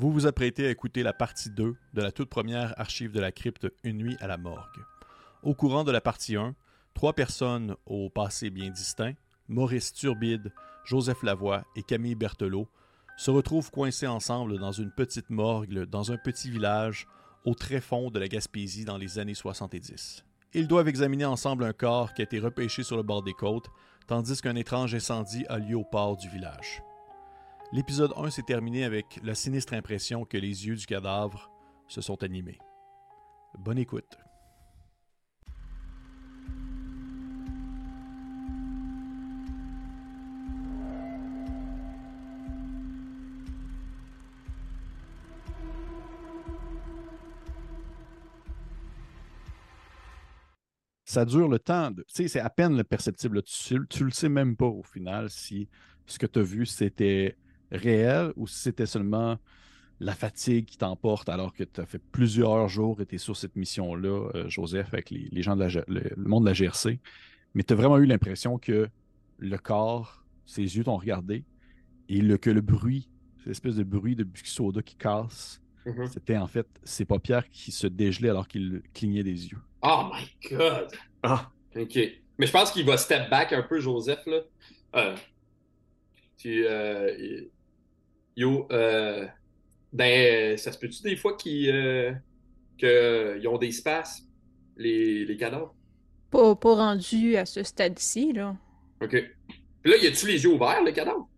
Vous vous apprêtez à écouter la partie 2 de la toute première archive de la crypte Une nuit à la morgue. Au courant de la partie 1, trois personnes au passé bien distinct, Maurice Turbide, Joseph Lavoie et Camille Berthelot, se retrouvent coincés ensemble dans une petite morgue dans un petit village au très fond de la Gaspésie dans les années 70. Ils doivent examiner ensemble un corps qui a été repêché sur le bord des côtes, tandis qu'un étrange incendie a lieu au port du village. L'épisode 1 s'est terminé avec la sinistre impression que les yeux du cadavre se sont animés. Bonne écoute. ça dure le temps. Tu sais, c'est à peine le perceptible. Tu, tu le sais même pas au final si ce que tu as vu c'était réel ou si c'était seulement la fatigue qui t'emporte alors que tu as fait plusieurs jours et tu es sur cette mission-là, euh, Joseph, avec les, gens de la, le, monde de la GRC. Mais tu as vraiment eu l'impression que le corps, ses yeux t'ont regardé et le, que le bruit, cette espèce de bruit de soda qui casse, mm-hmm. c'était en fait ses paupières qui se dégelaient alors qu'il clignait des yeux. Oh my god! Ah! Ok. Mais je pense qu'il va step back un peu, Joseph, là. Euh, tu, euh, yo, euh, ben, ça se peut-tu des fois qu'ils euh, ont des espaces, les, les cadavres? Pas, pas rendu à ce stade-ci, là. OK. Puis là, y a-tu les yeux ouverts, le cadavre?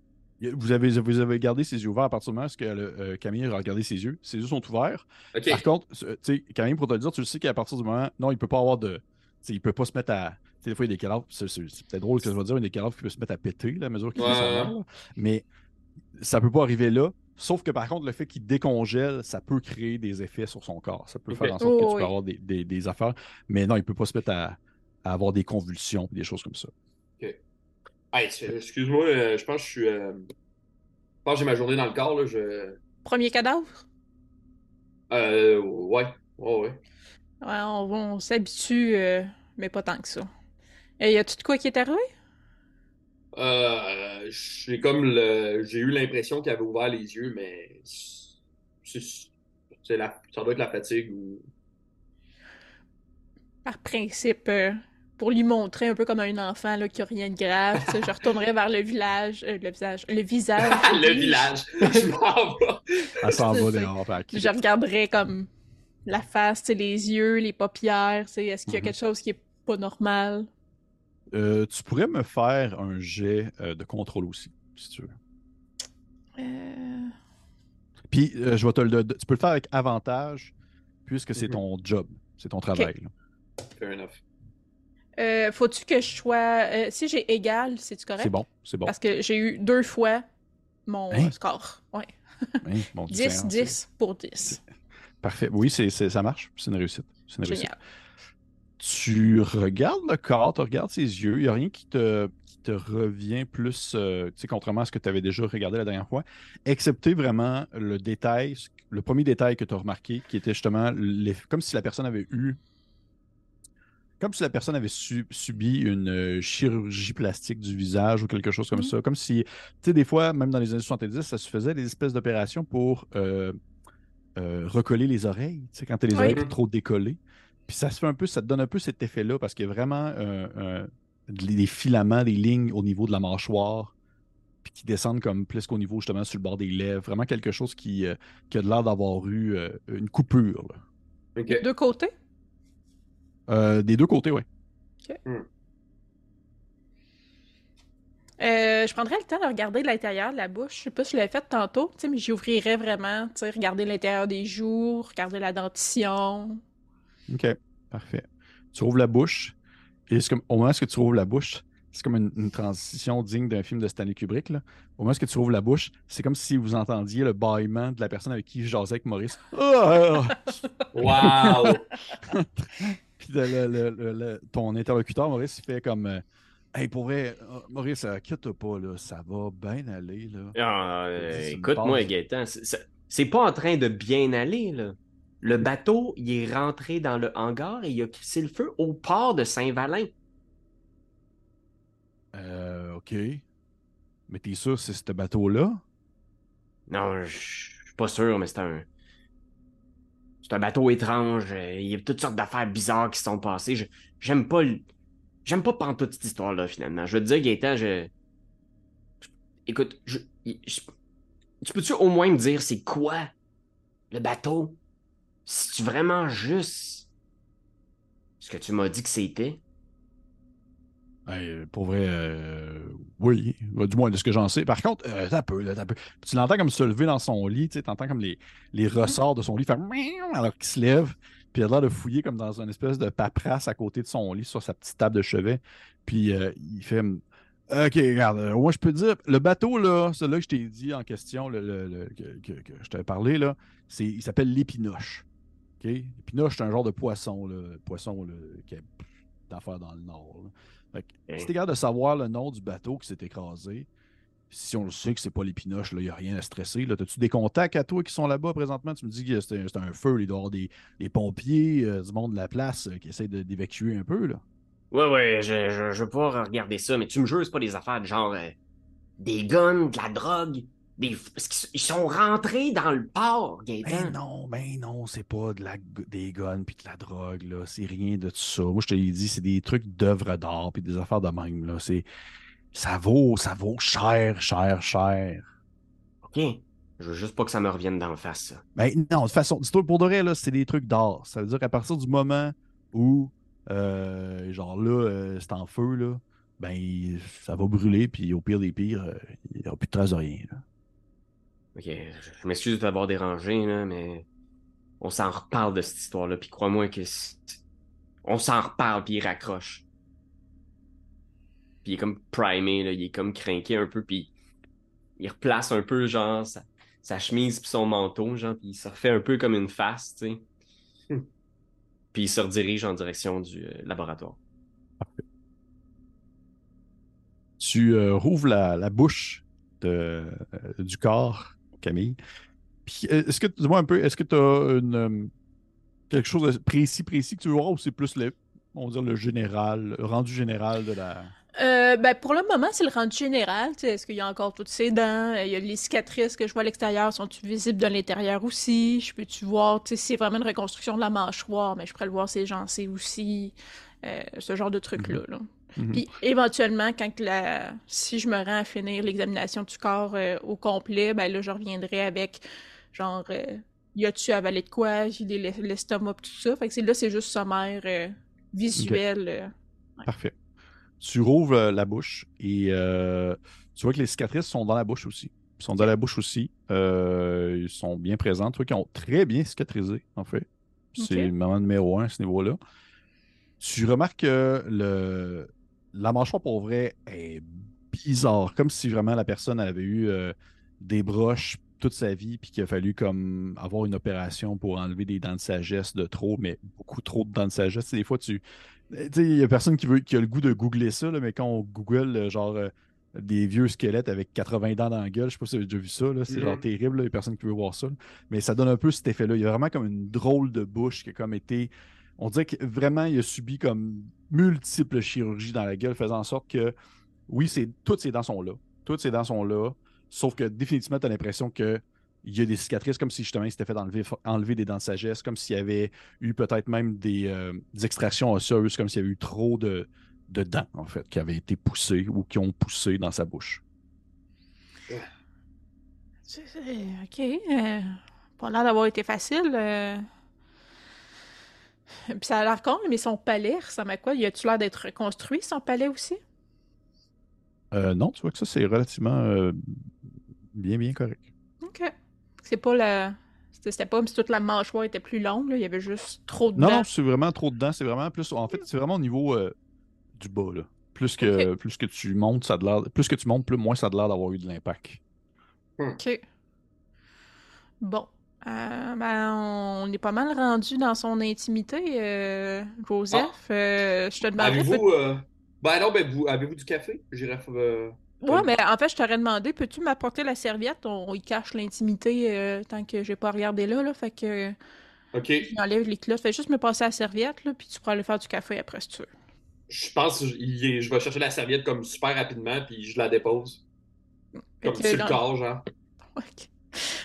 Vous avez, vous avez gardé ses yeux ouverts à partir du moment où euh, Camille a regardé ses yeux. Ses yeux sont ouverts. Par contre, tu sais, Camille, pour te le dire, tu le sais qu'à partir du moment. Non, il peut pas avoir de. Il peut pas se mettre à. des fois, il y a des cadavres. C'est peut-être drôle que je vais dire, il y a des cadavres qui peuvent se mettre à péter là, à mesure qu'il ouais. Mais ça peut pas arriver là. Sauf que par contre, le fait qu'il décongèle, ça peut créer des effets sur son corps. Ça peut faire en sorte que tu peux avoir des, des, affaires. Mais non, il peut pas se mettre à, avoir des convulsions des choses comme ça. OK. excuse-moi, euh, je pense que je suis. Euh, je pense que j'ai ma journée dans le corps. Là, je... Premier cadavre? Euh. Ouais. Ouais, ouais. Ouais, on, s'habitue, euh, mais pas tant que ça. Et y a tout de quoi qui est arrivé? Euh, j'ai comme le, j'ai eu l'impression qu'il avait ouvert les yeux, mais c'est, la, ça doit être la fatigue ou. Par principe, euh, pour lui montrer un peu comme un enfant là, qui a rien de grave, je retournerai vers le village, euh, le visage, le visage. le village. je m'en vais. s'en va dehors. Je regarderai comme la face, les yeux, les paupières. Est-ce qu'il y a mhm. quelque chose qui est pas normal? Euh, tu pourrais me faire un jet euh, de contrôle aussi, si tu veux. Euh... Puis, je vais te le Tu peux le faire avec avantage, puisque c'est mhm. ton job, c'est ton travail. Fair enough. Faut-tu que je sois. si j'ai égal, c'est-tu correct? C'est bon, c'est bon. Parce que j'ai eu deux fois mon hein? score. Ouais. 10, 10 pour 10. Parfait. Oui, c'est, ça marche. C'est une réussite. C'est une réussite tu regardes le corps, tu regardes ses yeux, il n'y a rien qui te, te revient plus, euh, tu sais, contrairement à ce que tu avais déjà regardé la dernière fois, excepté vraiment le détail, le premier détail que tu as remarqué, qui était justement comme si la personne avait eu comme si la personne avait subi une euh, chirurgie plastique du visage ou quelque chose comme mm-hmm. ça. Comme si, tu sais, des fois, même dans les années 70, ça se faisait des espèces d'opérations pour euh, recoller les oreilles, tu sais, quand tu les oreilles trop décollées. Puis ça se fait un peu, ça te donne un peu cet effet-là parce qu'il y a vraiment des filaments, des lignes au niveau de la mâchoire, puis qui descendent comme plus qu'au niveau justement sur le bord des lèvres. Vraiment quelque chose qui, euh, a l'air d'avoir eu euh, une coupure. Des deux côtés? Euh, des deux côtés, oui. Hmm. je prendrais le temps de regarder l'intérieur de la bouche. Je sais pas si je l'avais fait tantôt, mais j'ouvrirais vraiment, regarder l'intérieur des joues, regarder la dentition, OK, parfait. Tu ouvres la bouche, et comme, au moment où tu ouvres la bouche, c'est comme une, transition digne d'un film de Stanley Kubrick. Là. Au moment où tu ouvres la bouche, c'est comme si vous entendiez le bâillement de la personne avec qui je jasais avec Maurice. wow! Puis ton interlocuteur, Maurice, il fait comme euh, Hey, pour vrai, euh, Maurice, inquiète pas, là, ça va bien aller. Là. Ah, euh, écoute-moi, Gaëtan, c'est pas en train de bien aller. là. Le bateau, il est rentré dans le hangar et il a crissé le feu au port de Saint-Valin. Euh, OK. Mais t'es sûr que c'est ce bateau-là? Non, je suis pas sûr, mais c'est un. C'est un bateau étrange. Il y a toutes sortes d'affaires bizarres qui se sont passées. J'aime pas J'aime pas prendre toute cette histoire-là, finalement. Je veux te dire, Gaëtan, je. Écoute, je... tu peux-tu au moins me dire c'est quoi le bateau? C'est vraiment juste ce que tu m'as dit que c'était? pour vrai, euh, oui, du moins de ce que j'en sais. Par contre, euh, un peu, là, peu. Tu l'entends comme se lever dans son lit, tu entends comme les, les ressorts de son lit faire alors qu'il se lève, puis il a l'air de fouiller comme dans une espèce de paperasse à côté de son lit sur sa petite table de chevet. Puis euh, il fait Ok, regarde, moi je peux te dire, le bateau, là, celui-là que je t'ai dit en question, le, que, je t'avais parlé, là, il s'appelle l'épinoche. OK? L'épinoche, c'est un genre de poisson, là, poisson là, qui est d'affaires dans le nord. Fait que, Si t'es capable de savoir le nom du bateau qui s'est écrasé, si on le sait que c'est pas l'épinoche, il n'y a rien à stresser. As-tu des contacts à toi qui sont là-bas présentement? Tu me dis que c'est un, feu, il doit y avoir des, pompiers euh, du monde de la place euh, qui essayent d'évacuer un peu. là. Ouais, ouais, je, je, je, veux pas regarder ça, mais tu me jures, c'est pas des affaires de genre euh, des guns, de la drogue, des... ils sont rentrés dans le port, Gaëtan. Ben non, ben non, c'est pas de la... des guns puis de la drogue, là. C'est rien de tout ça. Moi, je te l'ai dit, c'est des trucs d'œuvres d'art puis des affaires de même, là. C'est... Ça vaut, ça vaut cher, cher, cher. OK. Je veux juste pas que ça me revienne d'en face, ça. Ben non, de toute façon, dis-toi, pour de vrai, là, c'est des trucs d'art. Ça veut dire qu'à partir du moment où euh, genre là, euh, c'est en feu, là, ben ça va brûler, puis au pire des pires, euh, il n'y aura plus de traces de rien. Ok, je m'excuse de t'avoir dérangé, là, mais on s'en reparle de cette histoire-là, puis crois-moi que on s'en reparle, puis il raccroche. Puis il est comme primé, là, il est comme craqué un peu, puis il replace un peu, genre, sa, chemise puis son manteau, genre, puis il se refait un peu comme une face, tu sais. Puis il se redirige en direction du euh, laboratoire. Tu euh, rouvres la, bouche de, euh, du corps, Camille. Puis est-ce que, dis-moi un peu, est-ce que tu as une, quelque chose de précis, précis que tu veux voir ou c'est plus le, on va dire, le général, le rendu général de la. Euh, ben pour le moment, c'est le rendu général. Est-ce qu'il y a encore toutes ses dents? Il y a les cicatrices que je vois à l'extérieur. Sont-elles visibles de l'intérieur aussi? Je peux-tu voir si c'est vraiment une reconstruction de la mâchoire? Mais je pourrais le voir ses gencives aussi. Euh, ce genre de trucs-là. Là. Mhm. Puis éventuellement, quand la... si je me rends à finir l'examination du corps euh, au complet, ben là, je reviendrai avec genre y a-tu avalé de quoi? J'ai l'estomac, tout ça. Fait que là, c'est juste sommaire visuel. Parfait tu rouvres euh, la bouche et euh, tu vois que les cicatrices sont dans la bouche aussi. Ils sont dans la bouche aussi. Euh, ils sont bien présents. Tu vois qu'ils ont très bien cicatrisé, en fait. C'est le moment numéro un à ce niveau-là. Tu remarques que le... la mâchoire, pour vrai, est bizarre. Comme si vraiment la personne avait eu des broches toute sa vie, puis qu'il a fallu comme avoir une opération pour enlever des dents de sagesse de trop, mais beaucoup trop de dents de sagesse. Des fois, tu il n'y a personne qui, veut, qui a le goût de googler ça, mais quand on google euh, genre euh, des vieux squelettes avec 80 dents dans la gueule, je sais pas si vous avez déjà vu ça, c'est genre terrible, il n'y a personne qui veut voir ça. Mais ça donne un peu cet effet-là. Il y a vraiment comme une drôle de bouche qui a comme été. On dirait que vraiment, il a subi comme multiples chirurgies dans la gueule, faisant en sorte que, oui, toutes ces dents sont là. Toutes ces dents sont là. Sauf que définitivement, tu as l'impression que il y a des cicatrices comme si justement il s'était fait enlever, des dents de sagesse, comme s'il y avait eu peut-être même des, euh, extractions osseuses, comme s'il y avait eu trop de, dents, en fait, qui avaient été poussées ou qui ont poussé dans sa bouche. Ok. Euh, pas d'avoir été facile. Euh. Puis ça a l'air con, mais son palais ressemble à quoi? Y a-tu l'air d'être reconstruit, son palais aussi? non, tu vois que ça, c'est relativement bien, bien correct. OK. C'est pas la. C'était pas comme si toute la mâchoire était plus longue, il y avait juste trop de dents. Non, non, c'est vraiment trop de dents. C'est vraiment plus. En fait, c'est vraiment au niveau euh, du bas. Là. Plus, que, plus que tu montes, ça a Plus que tu montes, plus moins ça a l'air d'avoir eu de l'impact. Hmm. OK. Bon. Euh, ben, on est pas mal rendu dans son intimité, euh, Joseph. Ah. je te demande. Avez-vous. Ben non, ben vous avez-vous du café? J'irai. Ouais, mais en fait, je t'aurais demandé, peux-tu m'apporter la serviette? On, y cache l'intimité euh, tant que j'ai pas regardé là, là. Fait que. OK. J'enlève les clottes. Fais juste me passer la serviette, là, puis tu pourras aller faire du café après, si tu veux. Je pense que je, vais chercher la serviette comme super rapidement, puis je la dépose. Comme sur le corps, genre. OK.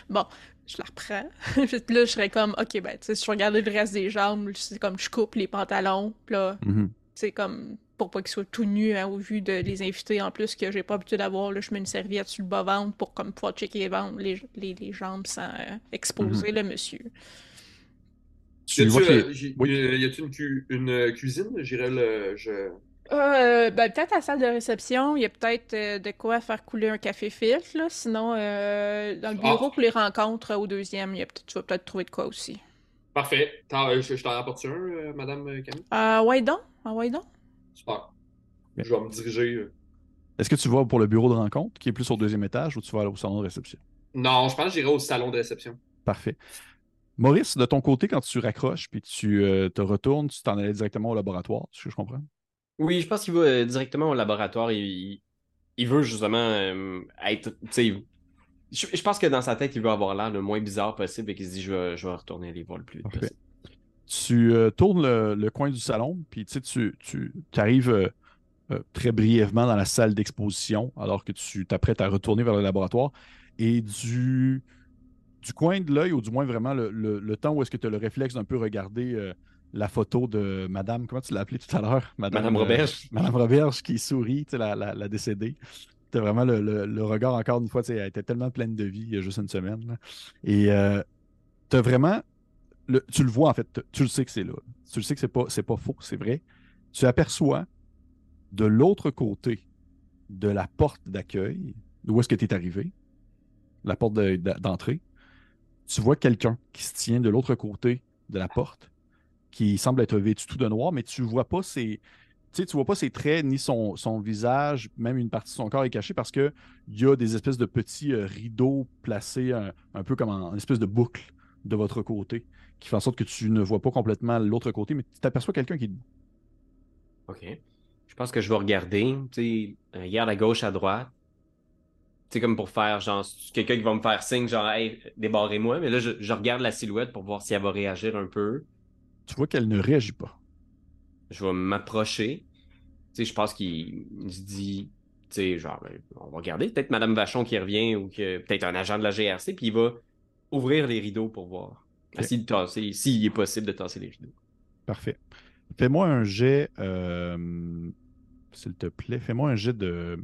Bon. Je la reprends. là, je serais comme, ok, ben, tu sais, si je regardais le reste des jambes, c'est comme je coupe les pantalons, puis là, Mhm. c'est comme pour pas qu'ils soient tout nus hein, au vu de les invités en plus que j'ai pas l'habitude d'avoir. Là, je mets une serviette sur le bas-ventre pour comme pouvoir checker les, ventres- les, les, les jambes sans euh, exposer le monsieur. Tu les- euh, Oui. y a-tu une, cu- une euh, cuisine? J'irais le. Je... Euh, ben, peut-être à la salle de réception, il y a peut-être euh, de quoi faire couler un café filtre, là. Sinon, euh, dans le Ah. bureau pour les rencontres, euh, au deuxième, il y a peut-être- tu vas peut-être trouver de quoi aussi. Parfait. T'en- je je t'en rapporte un, euh, Madame Camille? Ah, ouais, donc. Ah, ouais, donc. Super. Bien. Je vais me diriger. Est-ce que tu vas pour le bureau de rencontre, qui est plus au deuxième étage, ou tu vas aller au salon de réception? Non, je pense que j'irai au salon de réception. Parfait. Maurice, de ton côté, quand tu raccroches puis tu euh, te retournes, tu t'en allais directement au laboratoire, ce que je comprends? Oui, je pense qu'il va euh, directement au laboratoire. Il, il- veut justement euh, être. Je, je pense que dans sa tête, il veut avoir l'air le moins bizarre possible et qu'il se dit je vais, je vais retourner les voir le plus vite possible. Tu euh, tournes le, le coin du salon, puis tu arrives très brièvement dans la salle d'exposition, alors que tu t'apprêtes à retourner vers le laboratoire. Et du, du coin de l'œil, ou du moins vraiment le, le- le temps où est-ce que tu as le réflexe d'un peu regarder la photo de Madame, comment tu l'as appelée tout à l'heure? Madame euh, Roberge. Madame Roberge qui sourit, tu sais, la, la, la décédée. Tu as vraiment le, le- le regard, encore une fois, tu sais, elle était tellement pleine de vie il y a juste une semaine. là. Et tu as vraiment. le- tu le vois, en fait, tu le sais que c'est là. Tu le sais que c'est pas, pas faux, c'est vrai. Tu aperçois de l'autre côté de la porte d'accueil, d'où est-ce que tu es arrivé, la porte de- d'entrée, tu vois quelqu'un qui se tient de l'autre côté de la porte, qui semble être vêtu tout de noir, mais tu vois pas ses, tu vois pas ses traits ni son, son visage, même une partie de son corps est cachée parce que il y a des espèces de petits euh, rideaux placés un, un peu comme en, espèce de boucle de votre côté, qui fait en sorte que tu ne vois pas complètement l'autre côté, mais tu t'aperçois quelqu'un qui est debout. OK. Je pense que je vais regarder. Euh, regarde à gauche, à droite. Sais, comme pour faire, genre, c'est quelqu'un qui va me faire signe, genre, hey, débarrez-moi. Mais là, je regarde la silhouette pour voir si elle va réagir un peu. Tu vois qu'elle ne réagit pas. Je vais m'approcher. Tu sais, je pense qu'il se dit, tu sais, genre, ben, on va regarder. Peut-être Madame Vachon qui revient ou que peut-être un agent de la GRC, puis il va ouvrir les rideaux pour voir. Ok. Essayer de tasser, s'il est possible de tasser les rideaux. Parfait. Fais-moi un jet, euh, s'il te plaît, fais-moi un jet de.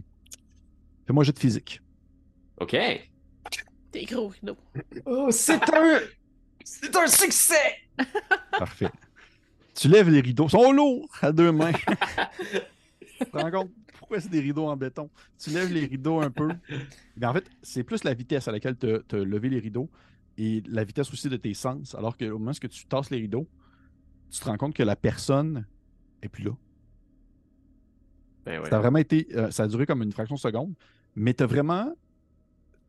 Fais-moi un jet de physique. OK. Des gros rideaux. Oh, c'est un. C'est un succès! Parfait. tu lèves les rideaux. Ils sont lourds à deux mains. tu te rends compte pourquoi c'est des rideaux en béton? Tu lèves les rideaux un peu. Mais en fait, c'est plus la vitesse à laquelle tu as levé les rideaux et la vitesse aussi de tes sens. Alors qu'au moment où tu tasses les rideaux, tu te rends compte que la personne est plus là. Ben ouais. Ça a vraiment été. euh, ça a duré comme une fraction de seconde, mais tu as vraiment.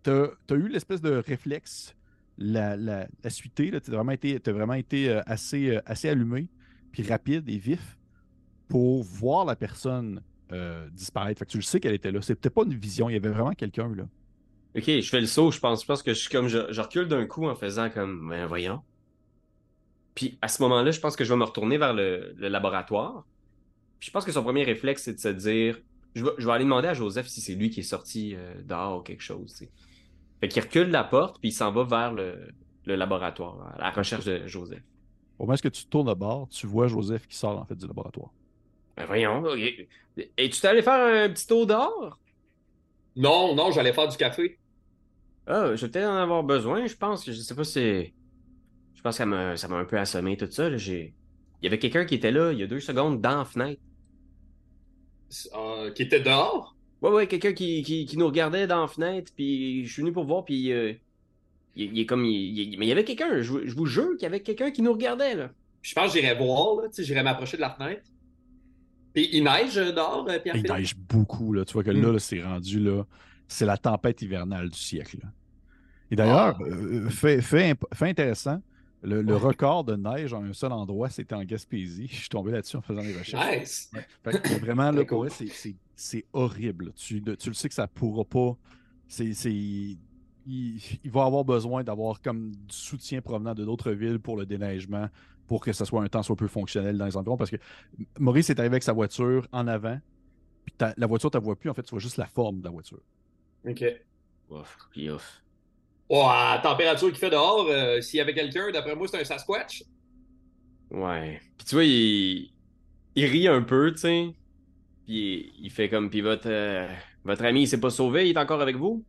Tu as, eu l'espèce de réflexe, la, la, suité. Tu as vraiment été, euh, assez, euh, assez allumé, puis rapide et vif pour voir la personne euh, disparaître. Fait que tu le sais qu'elle était là. C'était pas une vision, il y avait vraiment quelqu'un là. Ok, je fais le saut, je pense. Je pense que je comme. Je, recule d'un coup en faisant comme. Ben voyons. Puis à ce moment-là, je pense que je vais me retourner vers le, laboratoire. Puis je pense que son premier réflexe, c'est de se dire. Je vais, je vais aller demander à Joseph si c'est lui qui est sorti euh, ou quelque chose. Fait qu'il recule la porte, puis il s'en va vers le, le laboratoire, à la recherche de Joseph. Au moment où tu tournes de bord, tu vois Joseph qui sort en fait du laboratoire? Ben voyons. Et tu t'es allé faire un petit tour dehors? Non, non, j'allais faire du café. Ah, je vais peut-être en avoir besoin, je pense. Je sais pas si. Je pense que ça m'a ça m'a un peu assommé tout ça. là. J'ai... Il y avait quelqu'un qui était là il y a deux secondes dans la fenêtre. Euh, qui était dehors? Ouais, ouais, quelqu'un qui, qui, qui nous regardait dans la fenêtre, puis je suis venu pour voir, puis euh, il, il est comme. il- il- mais il y avait quelqu'un, je, vous- je vous jure qu'il y avait quelqu'un qui nous regardait, là. Puis je pense que j'irais voir, là, tu sais, j'irais m'approcher de la fenêtre. Puis il neige euh, dehors, euh, Pierre Il neige beaucoup. Là. Tu vois que là, là, c'est rendu là. C'est la tempête hivernale du siècle. là. Et d'ailleurs, Ah. euh, fait, fait, imp- fait intéressant, le, record de neige en un seul endroit, c'était en Gaspésie. Je suis tombé là-dessus en faisant des recherches. Nice. Fait que vraiment, là, pour c'est- c'est- c'est horrible. Tu, le sais que ça pourra pas. C'est, c'est- il, il va avoir besoin d'avoir comme du soutien provenant de d'autres villes pour le déneigement, pour que ce soit un temps soit peu fonctionnel dans les environs. Parce que Maurice est arrivé avec sa voiture en avant, puis la voiture, tu ne vois plus. En fait, tu vois juste la forme de la voiture. OK. Ouf, puis ouf. Oh, à la température qu'il fait dehors, euh, s'il y avait quelqu'un, d'après moi, c'est un Sasquatch. Ouais. Puis tu vois, il, il rit un peu, tu sais. Puis il fait comme, puis votre, euh, votre ami, il s'est pas sauvé, il est encore avec vous?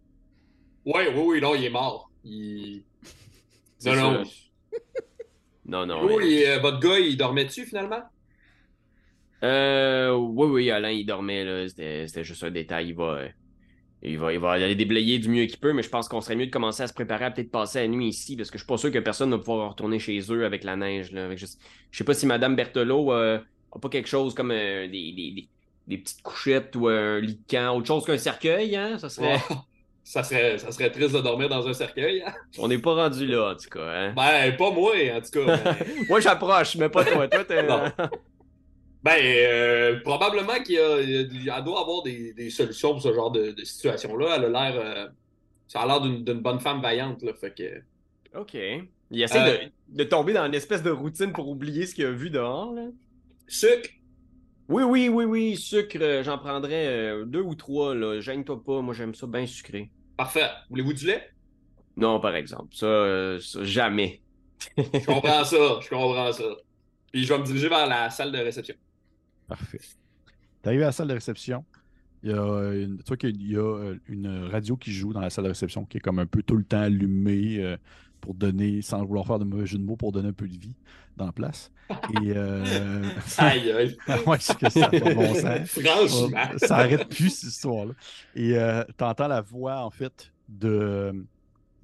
Ouais, oui, oui, non, il est mort. Il... Non, non. non, non. Oui, euh, votre gars, il dormait dessus finalement? Euh, oui, oui, Alain, il dormait, là. C'était juste un détail. Il va, il va, il va aller déblayer du mieux qu'il peut, mais je pense qu'on serait mieux de commencer à se préparer à peut-être passer la nuit ici, parce que je suis pas sûr que personne ne va pouvoir retourner chez eux avec la neige. Là. je, sais pas si Madame Berthelot euh, a pas quelque chose comme euh, des, des, petites couchettes ou un lit de camp, autre chose qu'un cercueil, hein? Ça serait... Ça serait, ça serait triste de dormir dans un cercueil. Hein? On n'est pas rendu là, en tout cas. Hein? Ben, pas moi, en tout cas. moi, j'approche, mais pas toi. Toi, t'es. Ben, euh, probablement qu'il doit avoir des, des, solutions pour ce genre de, situation-là. Elle a l'air. Euh, ça a l'air d'une bonne femme vaillante, là. Fait que. OK. Il essaie de, euh, de, tomber dans une espèce de routine pour oublier ce qu'il a vu dehors, là. Sucre. Oui, oui, oui, oui. Sucre, j'en prendrais deux ou trois, là. Gêne-toi pas. Moi, j'aime ça bien sucré. Parfait. Voulez-vous du lait? Non, par exemple. Ça, ça jamais. je comprends ça. Je comprends ça. Puis je vais me diriger vers la salle de réception. Parfait. Tu arrives à la salle de réception. Il y a, une, tu vois qu'il y a euh, une radio qui joue dans la salle de réception qui est comme un peu tout le temps allumée euh, pour donner, sans vouloir faire de mauvais jeu de mots, pour donner un peu de vie dans la place. Et. Euh, aïe, aïe. ouais, c'est que ça bon sens. Franchement. ça arrête plus, cette histoire-là. Et tu entends la voix, en fait, de,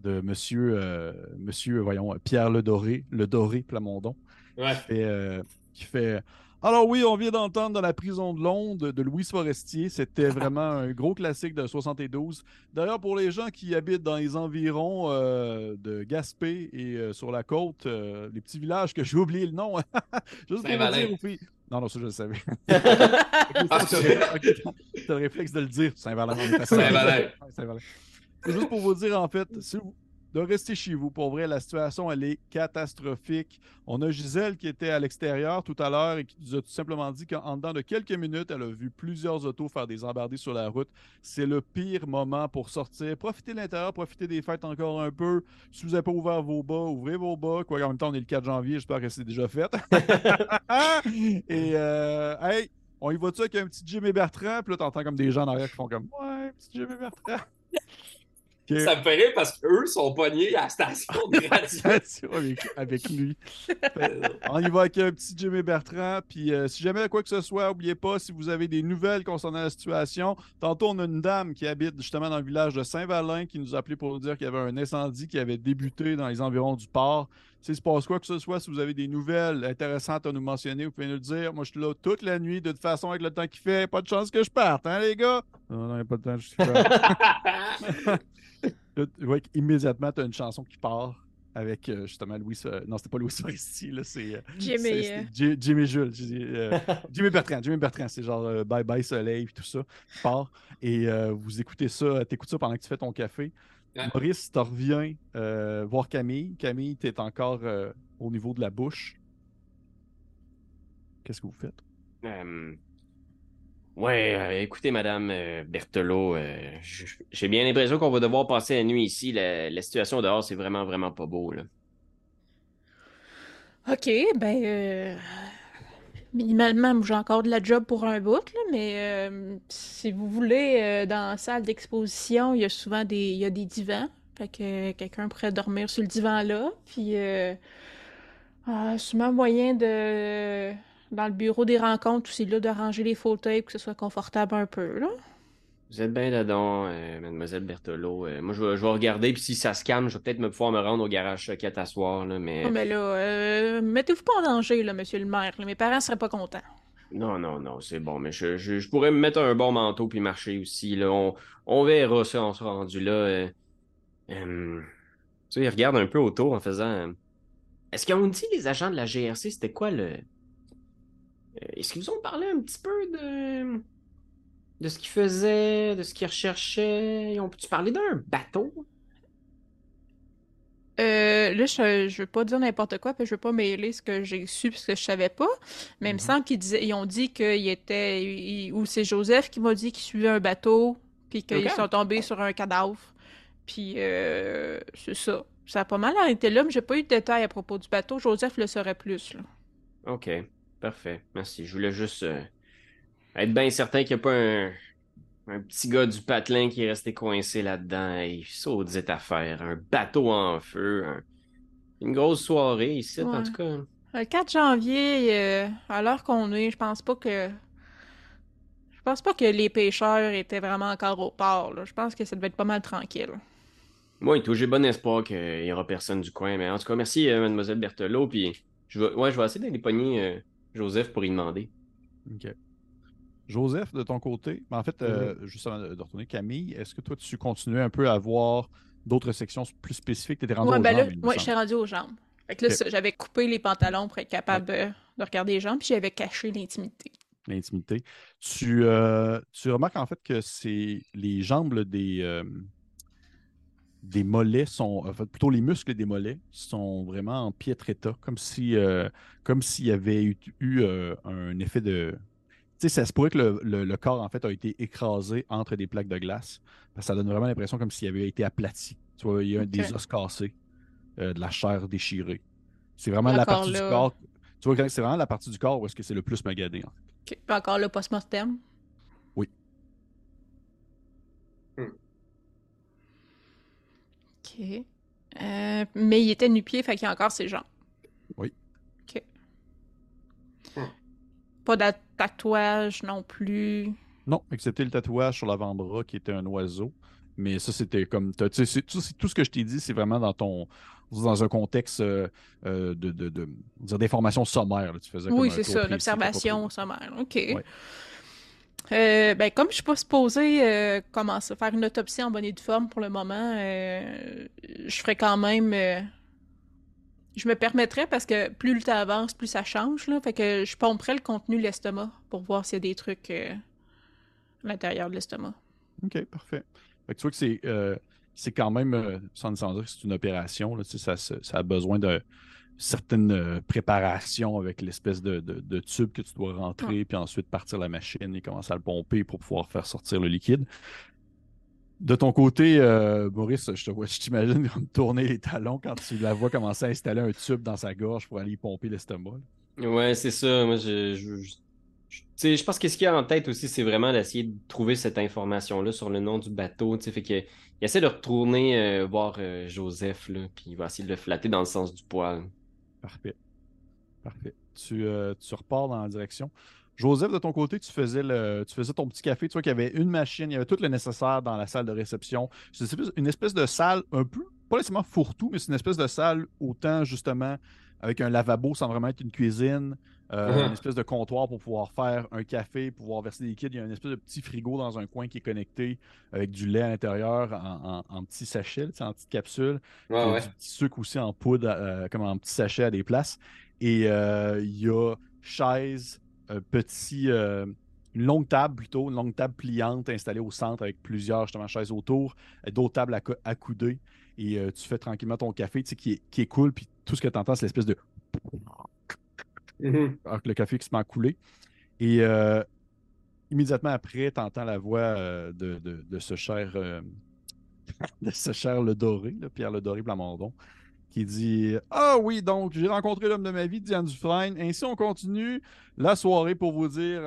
de monsieur, monsieur, voyons, Pierre Le Doré, Le Doré Plamondon. Ouais. Qui fait. Qui fait alors oui, on vient d'entendre dans la prison de Londres de Louis Forestier. C'était vraiment un gros classique de 72. D'ailleurs, pour les gens qui habitent dans les environs euh, de Gaspé et euh, sur la côte, euh, les petits villages que j'ai oublié le nom. Juste pour vous dire aux filles. Non, non, ça je le savais. Ah, tu as le réflexe de le dire, Saint-Valin. Saint-Valin. Saint-Valin. Juste pour vous dire, en fait, si vous, de rester chez vous. Pour vrai, la situation, elle est catastrophique. On a Gisèle qui était à l'extérieur tout à l'heure et qui nous a tout simplement dit qu'en dedans de quelques minutes, elle a vu plusieurs autos faire des embardées sur la route. C'est le pire moment pour sortir. Profitez de l'intérieur, profitez des fêtes encore un peu. Si vous n'avez pas ouvert vos bas, ouvrez vos bas. Quoi, en même temps, on est le 4 janvier, j'espère que c'est déjà fait. et, euh, hey, on y va-tu avec un petit Jimmy Bertrand? Puis là, t'entends comme des gens en arrière qui font comme, ouais, petit Jimmy Bertrand. Ça me ferait parce qu'eux sont pognés à la station de radio. avec, lui. on y va avec un petit Jimmy Bertrand. Puis euh, si jamais quoi que ce soit, n'oubliez pas, si vous avez des nouvelles concernant la situation, tantôt on a une dame qui habite justement dans le village de Saint-Valin qui nous a appelé pour nous dire qu'il y avait un incendie qui avait débuté dans les environs du port. Si se passe quoi que ce soit, si vous avez des nouvelles intéressantes à nous mentionner, vous pouvez nous le dire. Moi, je suis là toute la nuit, de toute façon, avec le temps qu'il fait. Pas de chance que je parte, hein, les gars? Non, non, il n'y a pas de temps, je suis vois immédiatement, tu as une chanson qui part avec euh, justement Louis. Euh, non, c'était pas Louis Foresti, là, c'est. Euh, Jimmy. Jimmy Jules. Jimmy Bertrand. Jimmy Bertrand, c'est genre Bye Bye Soleil, tout ça, qui part. Et vous écoutez ça, t'écoutes ça pendant que tu fais ton café. Maurice, tu reviens voir Camille. Camille, tu es encore au niveau de la bouche. Qu'est-ce que vous faites? Ouais, euh, écoutez, Madame euh, Berthelot, euh, j'ai bien l'impression qu'on va devoir passer la nuit ici. La, situation dehors, c'est vraiment, vraiment pas beau. Là. OK, ben, minimalement, j'ai encore de la job pour un bout, mais si vous voulez, dans la salle d'exposition, il y a souvent des, il y a des divans. Fait que quelqu'un pourrait dormir sur le divan là. Puis, ah, souvent moyen de dans le bureau des rencontres aussi, là, de ranger les fauteuils pour que ce soit confortable un peu. Vous êtes bien dedans, euh, mademoiselle Berthelot. Euh, moi, je vais, je vais, regarder, puis si ça se calme, je vais peut-être me pouvoir me rendre au garage choquette à soir, là, mais... Oh, mais là, euh, mettez-vous pas en danger, là, monsieur le maire. Mes parents seraient pas contents. Non, non, non, c'est bon, mais je, je, pourrais me mettre un bon manteau puis marcher aussi, là. On, on verra ça, on sera rendu là. tu sais, regarde un peu autour en faisant... Est-ce qu'on dit, les agents de la GRC, c'était quoi le... Euh, est-ce qu'ils vous ont parlé un petit peu de, de ce qu'ils faisaient, de ce qu'ils recherchaient? Ils ont-tu parlé d'un bateau? Euh, là, je, je veux pas dire n'importe quoi, puis je veux pas mêler ce que j'ai su parce que je savais pas. Mais il me mhm. semble qu'ils ils ont dit qu'il était, ou c'est Joseph qui m'a dit qu'il suivait un bateau, puis qu'ils sont tombés sur un cadavre, Puis, euh, c'est ça. Ça a pas mal arrêté là, mais j'ai pas eu de détails à propos du bateau. Joseph le saurait plus, là. OK. Parfait. Merci. Je voulais juste euh, être bien certain qu'il n'y a pas un, un, petit gars du patelin qui est resté coincé là-dedans. Ça, disait affaire. Un bateau en feu. Une grosse soirée ici, en tout cas. Le 4 janvier, euh, à l'heure qu'on est, je pense pas que. Je pense pas que les pêcheurs étaient vraiment encore au port. Là. Je pense que ça devait être pas mal tranquille. Moi, tout, j'ai bon espoir qu'il y aura personne du coin. Mais en tout cas, merci, euh, mademoiselle Berthelot. Puis, je vais, ouais, je vais essayer d'aller pogner euh, Joseph pour y demander. OK. Joseph, de ton côté, en fait, mm-hmm. juste avant de, retourner, Camille, est-ce que toi, tu continuais un peu à voir d'autres sections plus spécifiques? Tu étais rendu ouais, aux ben jambes, là, je suis rendu aux jambes. Fait que là, j'avais coupé les pantalons pour être capable de regarder les jambes, puis j'avais caché l'intimité. L'intimité. Tu, euh, tu remarques en fait que c'est les jambes des, euh, des mollets sont, en fait, plutôt les muscles des mollets sont vraiment en piètre état, comme si, euh, comme s'il y avait eu, un effet de, sais, ça se pourrait que le, corps, en fait, a été écrasé entre des plaques de glace. ça donne vraiment l'impression comme s'il avait été aplati. Tu vois, il y a des os cassés. Euh, de la chair déchirée. C'est vraiment la partie du corps. Tu vois, c'est vraiment la partie du corps où est-ce que c'est le plus magadé. En fait. encore le post-mortem? Oui. Hmm. OK. Euh, mais il était nu-pied, fait qu'il y a encore ses jambes. Oui. OK. Hmm. Pas tatouage non plus. Non, excepté le tatouage sur l'avant-bras qui était un oiseau. Mais ça, c'était comme. Tout, tout ce que je t'ai dit, c'est vraiment dans ton dans un contexte euh, euh, de, de, de, d'information sommaire. tu faisais oui, c'est ça, l'observation sommaire. OK. Euh, ben, comme je ne suis pas supposée commencer à faire une autopsie en bonne et due forme pour le moment, je ferai quand même. Je me permettrais parce que plus le temps avance, plus ça change. Là, fait que je pomperais le contenu de l'estomac pour voir s'il y a des trucs à l'intérieur de l'estomac. OK, parfait. Fait que tu vois que c'est c'est quand même, euh, sans, dire que c'est une opération, là, ça, ça, a besoin de certaines euh, préparations avec l'espèce de, tube que tu dois rentrer, puis ensuite partir la machine et commencer à le pomper pour pouvoir faire sortir le liquide. De ton côté, euh, Maurice, je te vois, je t'imagine tourner les talons quand tu la vois commencer à installer un tube dans sa gorge pour aller y pomper l'estomac. Ouais, c'est ça. Moi, je, je pense que ce qu'il y a en tête aussi, c'est vraiment d'essayer de trouver cette information-là sur le nom du bateau. Fait que, il essaie de retourner euh, voir euh, Joseph, là, puis il va essayer de le flatter dans le sens du poil. Parfait. Parfait. Tu, euh, tu repars dans la direction. Joseph, de ton côté, tu faisais, le, tu faisais ton petit café. Tu vois qu'il y avait une machine, il y avait tout le nécessaire dans la salle de réception. C'est une espèce de salle un peu, pas nécessairement fourre-tout, mais c'est une espèce de salle autant justement avec un lavabo sans vraiment être une cuisine. Euh, uh-huh. Une espèce de comptoir pour pouvoir faire un café, pouvoir verser des liquides. Il y a une espèce de petit frigo dans un coin qui est connecté avec du lait à l'intérieur en, en, petits sachets, en petites capsules. Ouais, Du petit sucre aussi en poudre, euh, comme en petits sachets à des places. Et euh, il y a petit, une longue table plutôt, une longue table pliante installée au centre avec plusieurs justement chaises autour, d'autres tables à, accoudées. Et tu fais tranquillement ton café qui, est, qui est cool. Puis tout ce que tu entends, c'est l'espèce de. Alors que le café qui se met à couler. Et euh, immédiatement après, tu entends la voix euh, de, de, ce cher euh, de ce cher Le Doré, Pierre Le Doré Plamondon, qui dit Ah oui, donc j'ai rencontré l'homme de ma vie, Diane Dufresne. Ainsi, on continue la soirée pour vous dire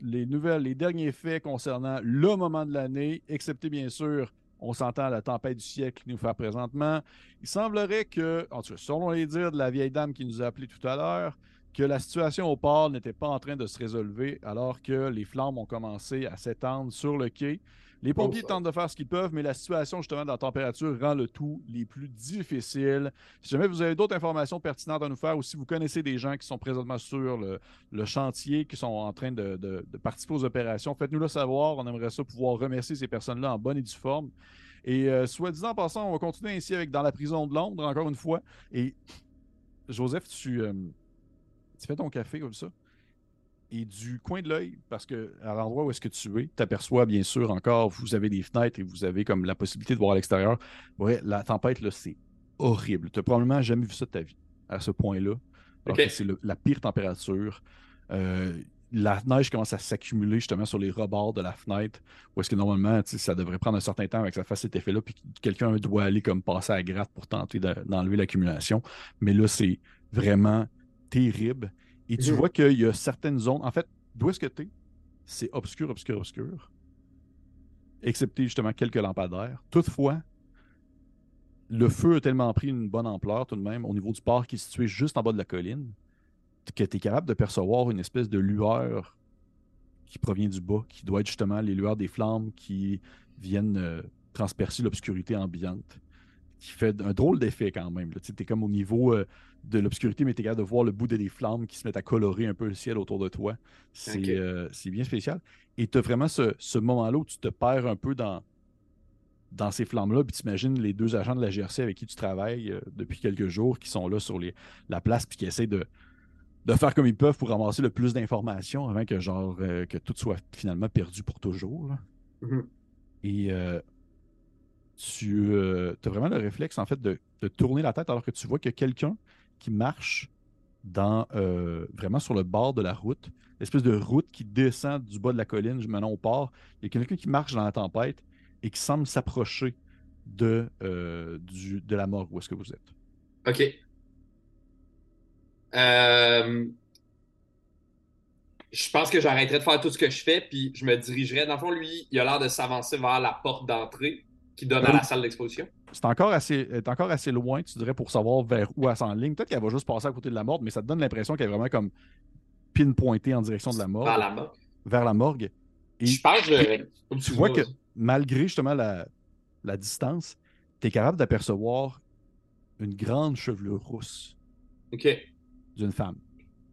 les nouvelles, les derniers faits concernant le moment de l'année, excepté bien sûr on s'entend la tempête du siècle qui nous fait présentement. Il semblerait que, en tout cas, selon les dires de la vieille dame qui nous a appelé tout à l'heure, que la situation au port n'était pas en train de se résolver alors que les flammes ont commencé à s'étendre sur le quai. Les pompiers tentent de faire ce qu'ils peuvent, mais la situation justement de la température rend le tout les plus difficiles. Si jamais vous avez d'autres informations pertinentes à nous faire ou si vous connaissez des gens qui sont présentement sur le, chantier, qui sont en train de, participer aux opérations, faites-nous le savoir. On aimerait ça pouvoir remercier ces personnes-là en bonne et due forme. Et euh, soit disant en passant, on va continuer ainsi avec dans la prison de Londres, encore une fois. Et Joseph, tu... Euh, tu fais ton café comme ça? Et du coin de l'œil, parce que à l'endroit où est-ce que tu es, tu aperçois bien sûr encore, vous avez des fenêtres et vous avez comme la possibilité de voir à l'extérieur. Ouais, la tempête, là, c'est horrible. Tu n'as probablement jamais vu ça de ta vie à ce point-là. c'est la pire température. Euh, la neige commence à s'accumuler justement sur les rebords de la fenêtre, où est-ce que normalement, ça devrait prendre un certain temps avec ça fasse cet effet-là, puis quelqu'un doit aller comme passer à gratte pour tenter d'enlever l'accumulation. Mais là, c'est vraiment terrible. Et tu vois qu'il y a certaines zones. En fait, d'où est-ce que tu es? C'est obscur, obscur, obscur. Excepté justement quelques lampadaires. Toutefois, le feu a tellement pris une bonne ampleur tout de même au niveau du port qui est situé juste en bas de la colline que tu es capable de percevoir une espèce de lueur qui provient du bas, qui doit être justement les lueurs des flammes qui viennent euh, transpercer l'obscurité ambiante, qui fait un drôle d'effet quand même. Tu es comme au niveau euh, de l'obscurité, mais tu es capable de voir le bout des flammes qui se mettent à colorer un peu le ciel autour de toi. C'est euh, bien spécial. Et tu as vraiment ce, ce moment-là où tu te perds un peu dans, dans ces flammes-là, puis tu imagines les deux agents de la GRC avec qui tu travailles depuis quelques jours qui sont là sur les, la place puis qui essaient de, de faire comme ils peuvent pour ramasser le plus d'informations avant que genre euh, que tout soit finalement perdu pour toujours. Mm-hmm. Et euh, tu euh, as vraiment le réflexe en fait de, tourner la tête alors que tu vois a quelqu'un qui marche dans vraiment sur le bord de la route, l'espèce de route qui descend du bas de la colline maintenant au port. Il y a quelqu'un qui marche dans la tempête et qui semble s'approcher de, du, de la mort où est-ce que vous êtes. OK. Euh, je pense que j'arrêterai de faire tout ce que je fais, puis je me dirigerai. Dans le fond, lui, il a l'air de s'avancer vers la porte d'entrée qui donne à la salle d'exposition. C'est encore assez, encore assez loin, tu dirais, pour savoir vers où elle s'enligne. Peut-être qu'elle va juste passer à côté de la morgue, mais ça te donne l'impression qu'elle est vraiment comme pinpointée en direction de la morgue. Vers la morgue. Vers la morgue. Et je pense que. Tu vois que malgré justement la, la distance, tu es capable d'apercevoir une grande chevelure rousse. OK d'une femme.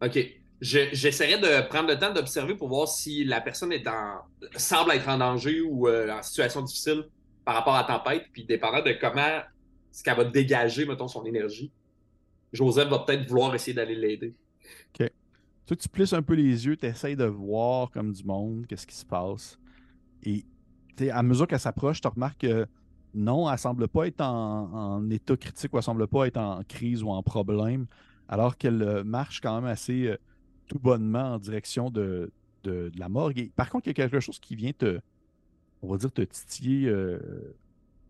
OK. J'essaierai de prendre le temps d'observer pour voir si la personne est en, semble être en danger ou euh, en situation difficile par rapport à la tempête, puis dépendant de comment ce qu'elle va dégager, mettons, son énergie. Joseph va peut-être vouloir essayer d'aller l'aider. OK. Tu plisses un peu les yeux, tu essaies de voir comme du monde, qu'est-ce qui se passe. Et à mesure qu'elle s'approche, tu remarques que non, elle semble pas être en, état critique ou elle semble pas être en crise ou en problème alors qu'elle euh, marche quand même assez euh, tout bonnement en direction de, la morgue. par contre, il y a quelque chose qui vient te, on va dire, te titiller euh,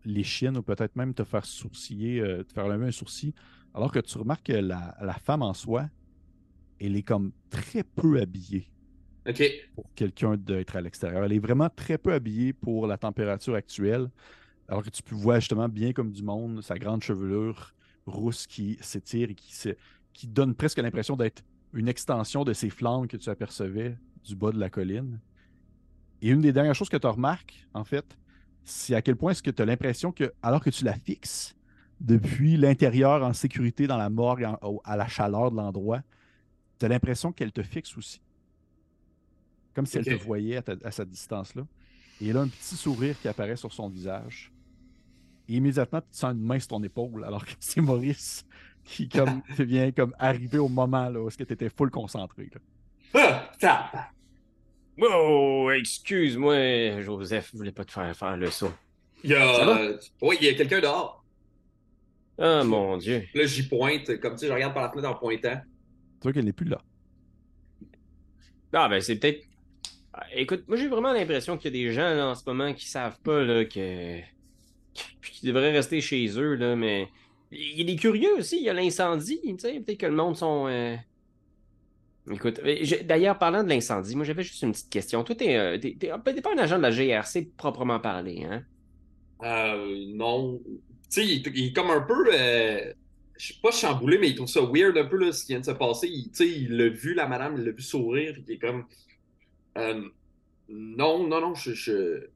les chiennes ou peut-être même te faire sourciller, te faire lever un sourcil, alors que tu remarques que la, femme en soi, elle est comme très peu habillée. Pour quelqu'un d'être à l'extérieur. Elle est vraiment très peu habillée pour la température actuelle. Alors que tu peux voir justement bien comme du monde, sa grande chevelure rousse qui s'étire et qui se, qui donne presque l'impression d'être une extension de ces flammes que tu apercevais du bas de la colline. Et une des dernières choses que tu remarques, en fait, c'est à quel point est-ce que tu as l'impression que, alors que tu la fixes depuis l'intérieur en sécurité dans la morgue, à la chaleur de l'endroit, tu as l'impression qu'elle te fixe aussi? Comme si elle te voyait à, à cette distance-là. Et elle a un petit sourire qui apparaît sur son visage. Et immédiatement, tu sens une main sur ton épaule, alors que c'est Maurice qui comme vient comme arriver au moment là, où tu étais full concentré. Là. Ah, oh, excuse-moi, Joseph, je voulais pas te faire faire le saut. Il y a. oui, il y a quelqu'un dehors. Ah mon dieu. Là, j'y pointe, comme tu sais, je regarde par la fenêtre en pointant. Tu vois qu'elle n'est plus là. Ah ben c'est peut-être. Ah, écoute, moi j'ai vraiment l'impression qu'il y a des gens là, en ce moment qui savent pas là que. qui devraient rester chez eux, là, mais il des curieux aussi, il y a l'incendie, tu sais, peut-être que le monde sont... Euh, écoute, euh, d'ailleurs, parlant de l'incendie, moi j'avais juste une petite question. Toi, t'es, euh, pas un agent de la GRC proprement parlé, hein? Euh, non. Tu sais, il, est comme un peu... je sais pas chamboulé, mais il trouve ça weird un peu, là, ce qui vient de se passer. Tu sais, il l'a vu, la madame, il l'a vu sourire, il est comme... non, non, non, je...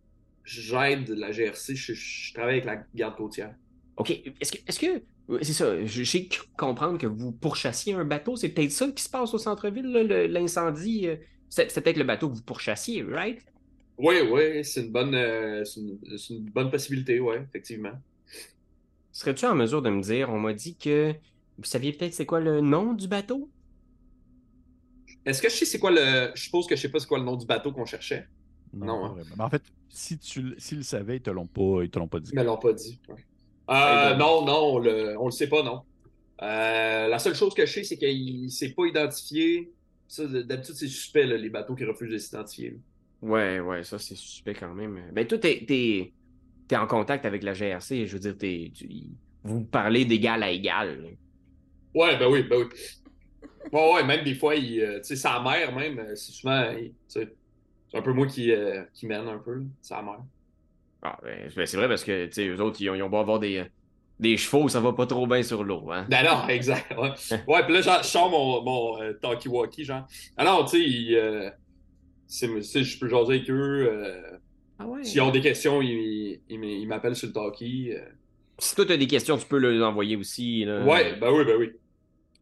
j'aide la GRC, je, je travaille avec la garde côtière. OK. Est-ce que. Est-ce que c'est ça, j'ai comprendre que vous pourchassiez un bateau. C'est peut-être ça qui se passe au centre-ville, l'incendie. Euh, c'est peut-être le bateau que vous pourchassiez, right? Oui, oui, c'est une bonne euh, c'est une, bonne possibilité, oui, effectivement. Serais-tu en mesure de me dire, on m'a dit que vous saviez peut-être c'est quoi le nom du bateau? Est-ce que je sais c'est quoi le. Je suppose que je sais pas c'est quoi le nom du bateau qu'on cherchait. Non. hein? en fait, si tu s'ils le savaient, ils te l'ont pas, ils te l'ont pas dit. Ils me l'ont pas dit. Euh, non, non, on le, le sait pas, non. Euh, la seule chose que je sais, c'est qu'il s'est pas identifié. d'habitude, c'est suspect, les bateaux qui refusent de s'identifier. Ouais, ouais, ça, c'est suspect quand même. Ben, toi, t'es es, en contact avec la GRC. Je veux dire, es, vous parlez d'égal à égal. Ouais, ben oui, ben oui. Ouais, ouais, même des fois, il, euh, tu sais, sa mère, même, euh, c'est souvent, c'est un peu moi qui, euh, qui mène un peu, sa mère. Ah, ben, ben, c'est vrai parce que, tu sais, eux autres, ils ont, ils ont beau avoir des, des chevaux, ça va pas trop bien sur l'eau, hein. Ben non, exact, ouais. ouais, puis là, genre, je sors mon, mon talkie-walkie, genre. Alors, tu sais, je peux jaser avec eux. Ah ouais. S'ils ont des questions, ils, ils, m'appellent sur le talkie. Si toi, tu as des questions, tu peux les envoyer aussi. Là. Ouais, ben oui, ben oui.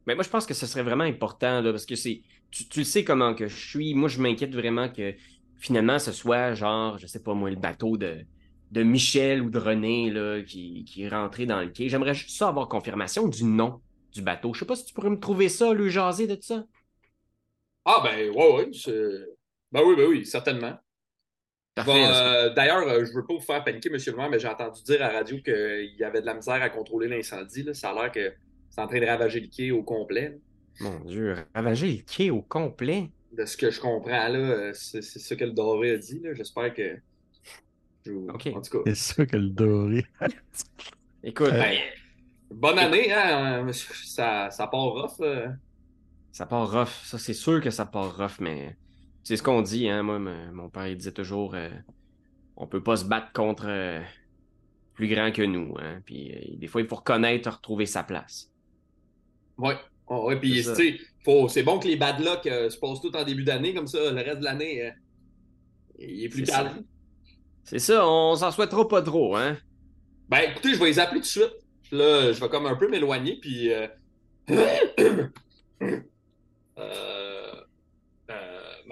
Mais moi, je pense que ce serait vraiment important, là, parce que c'est. Tu, tu sais comment que je suis. Moi, je m'inquiète vraiment que finalement, ce soit genre, je sais pas moi, le bateau de, de Michel ou de René là, qui, qui est rentré dans le quai. J'aimerais juste ça avoir confirmation du nom du bateau. Je sais pas si tu pourrais me trouver ça, le jaser de ça. Ah ben ouais, ouais. Ben oui, ben oui, certainement. Euh, d'ailleurs, euh, je veux pas vous faire paniquer, monsieur le maire, mais j'ai entendu dire à la radio qu'il y avait de la misère à contrôler l'incendie. Ça a l'air que c'est en train de ravager le quai au complet. Mon Dieu, ravager le quai au complet? De ce que je comprends, là, euh, c'est ce que le Doré a dit. J'espère que. En tout cas. C'est ça que le Doré. Écoute, ben, bonne année, hein? Ça, ça part rough. Ça part rough. Ça, c'est sûr que ça part rough, mais c'est ce qu'on dit, hein. Moi, mon père, il disait toujours euh, on peut pas se battre contre euh, plus grand que nous, hein. Puis euh, des fois, il faut reconnaître, retrouver sa place. Ouais. Oh, ouais, puis c'est bon que les bad luck se passent tout en début d'année, comme ça, le reste de l'année, il est plus calme. C'est ça, on s'en souhaitera pas trop, hein. Ben écoutez, je vais les appeler tout de suite. Là, je vais comme un peu m'éloigner, puis.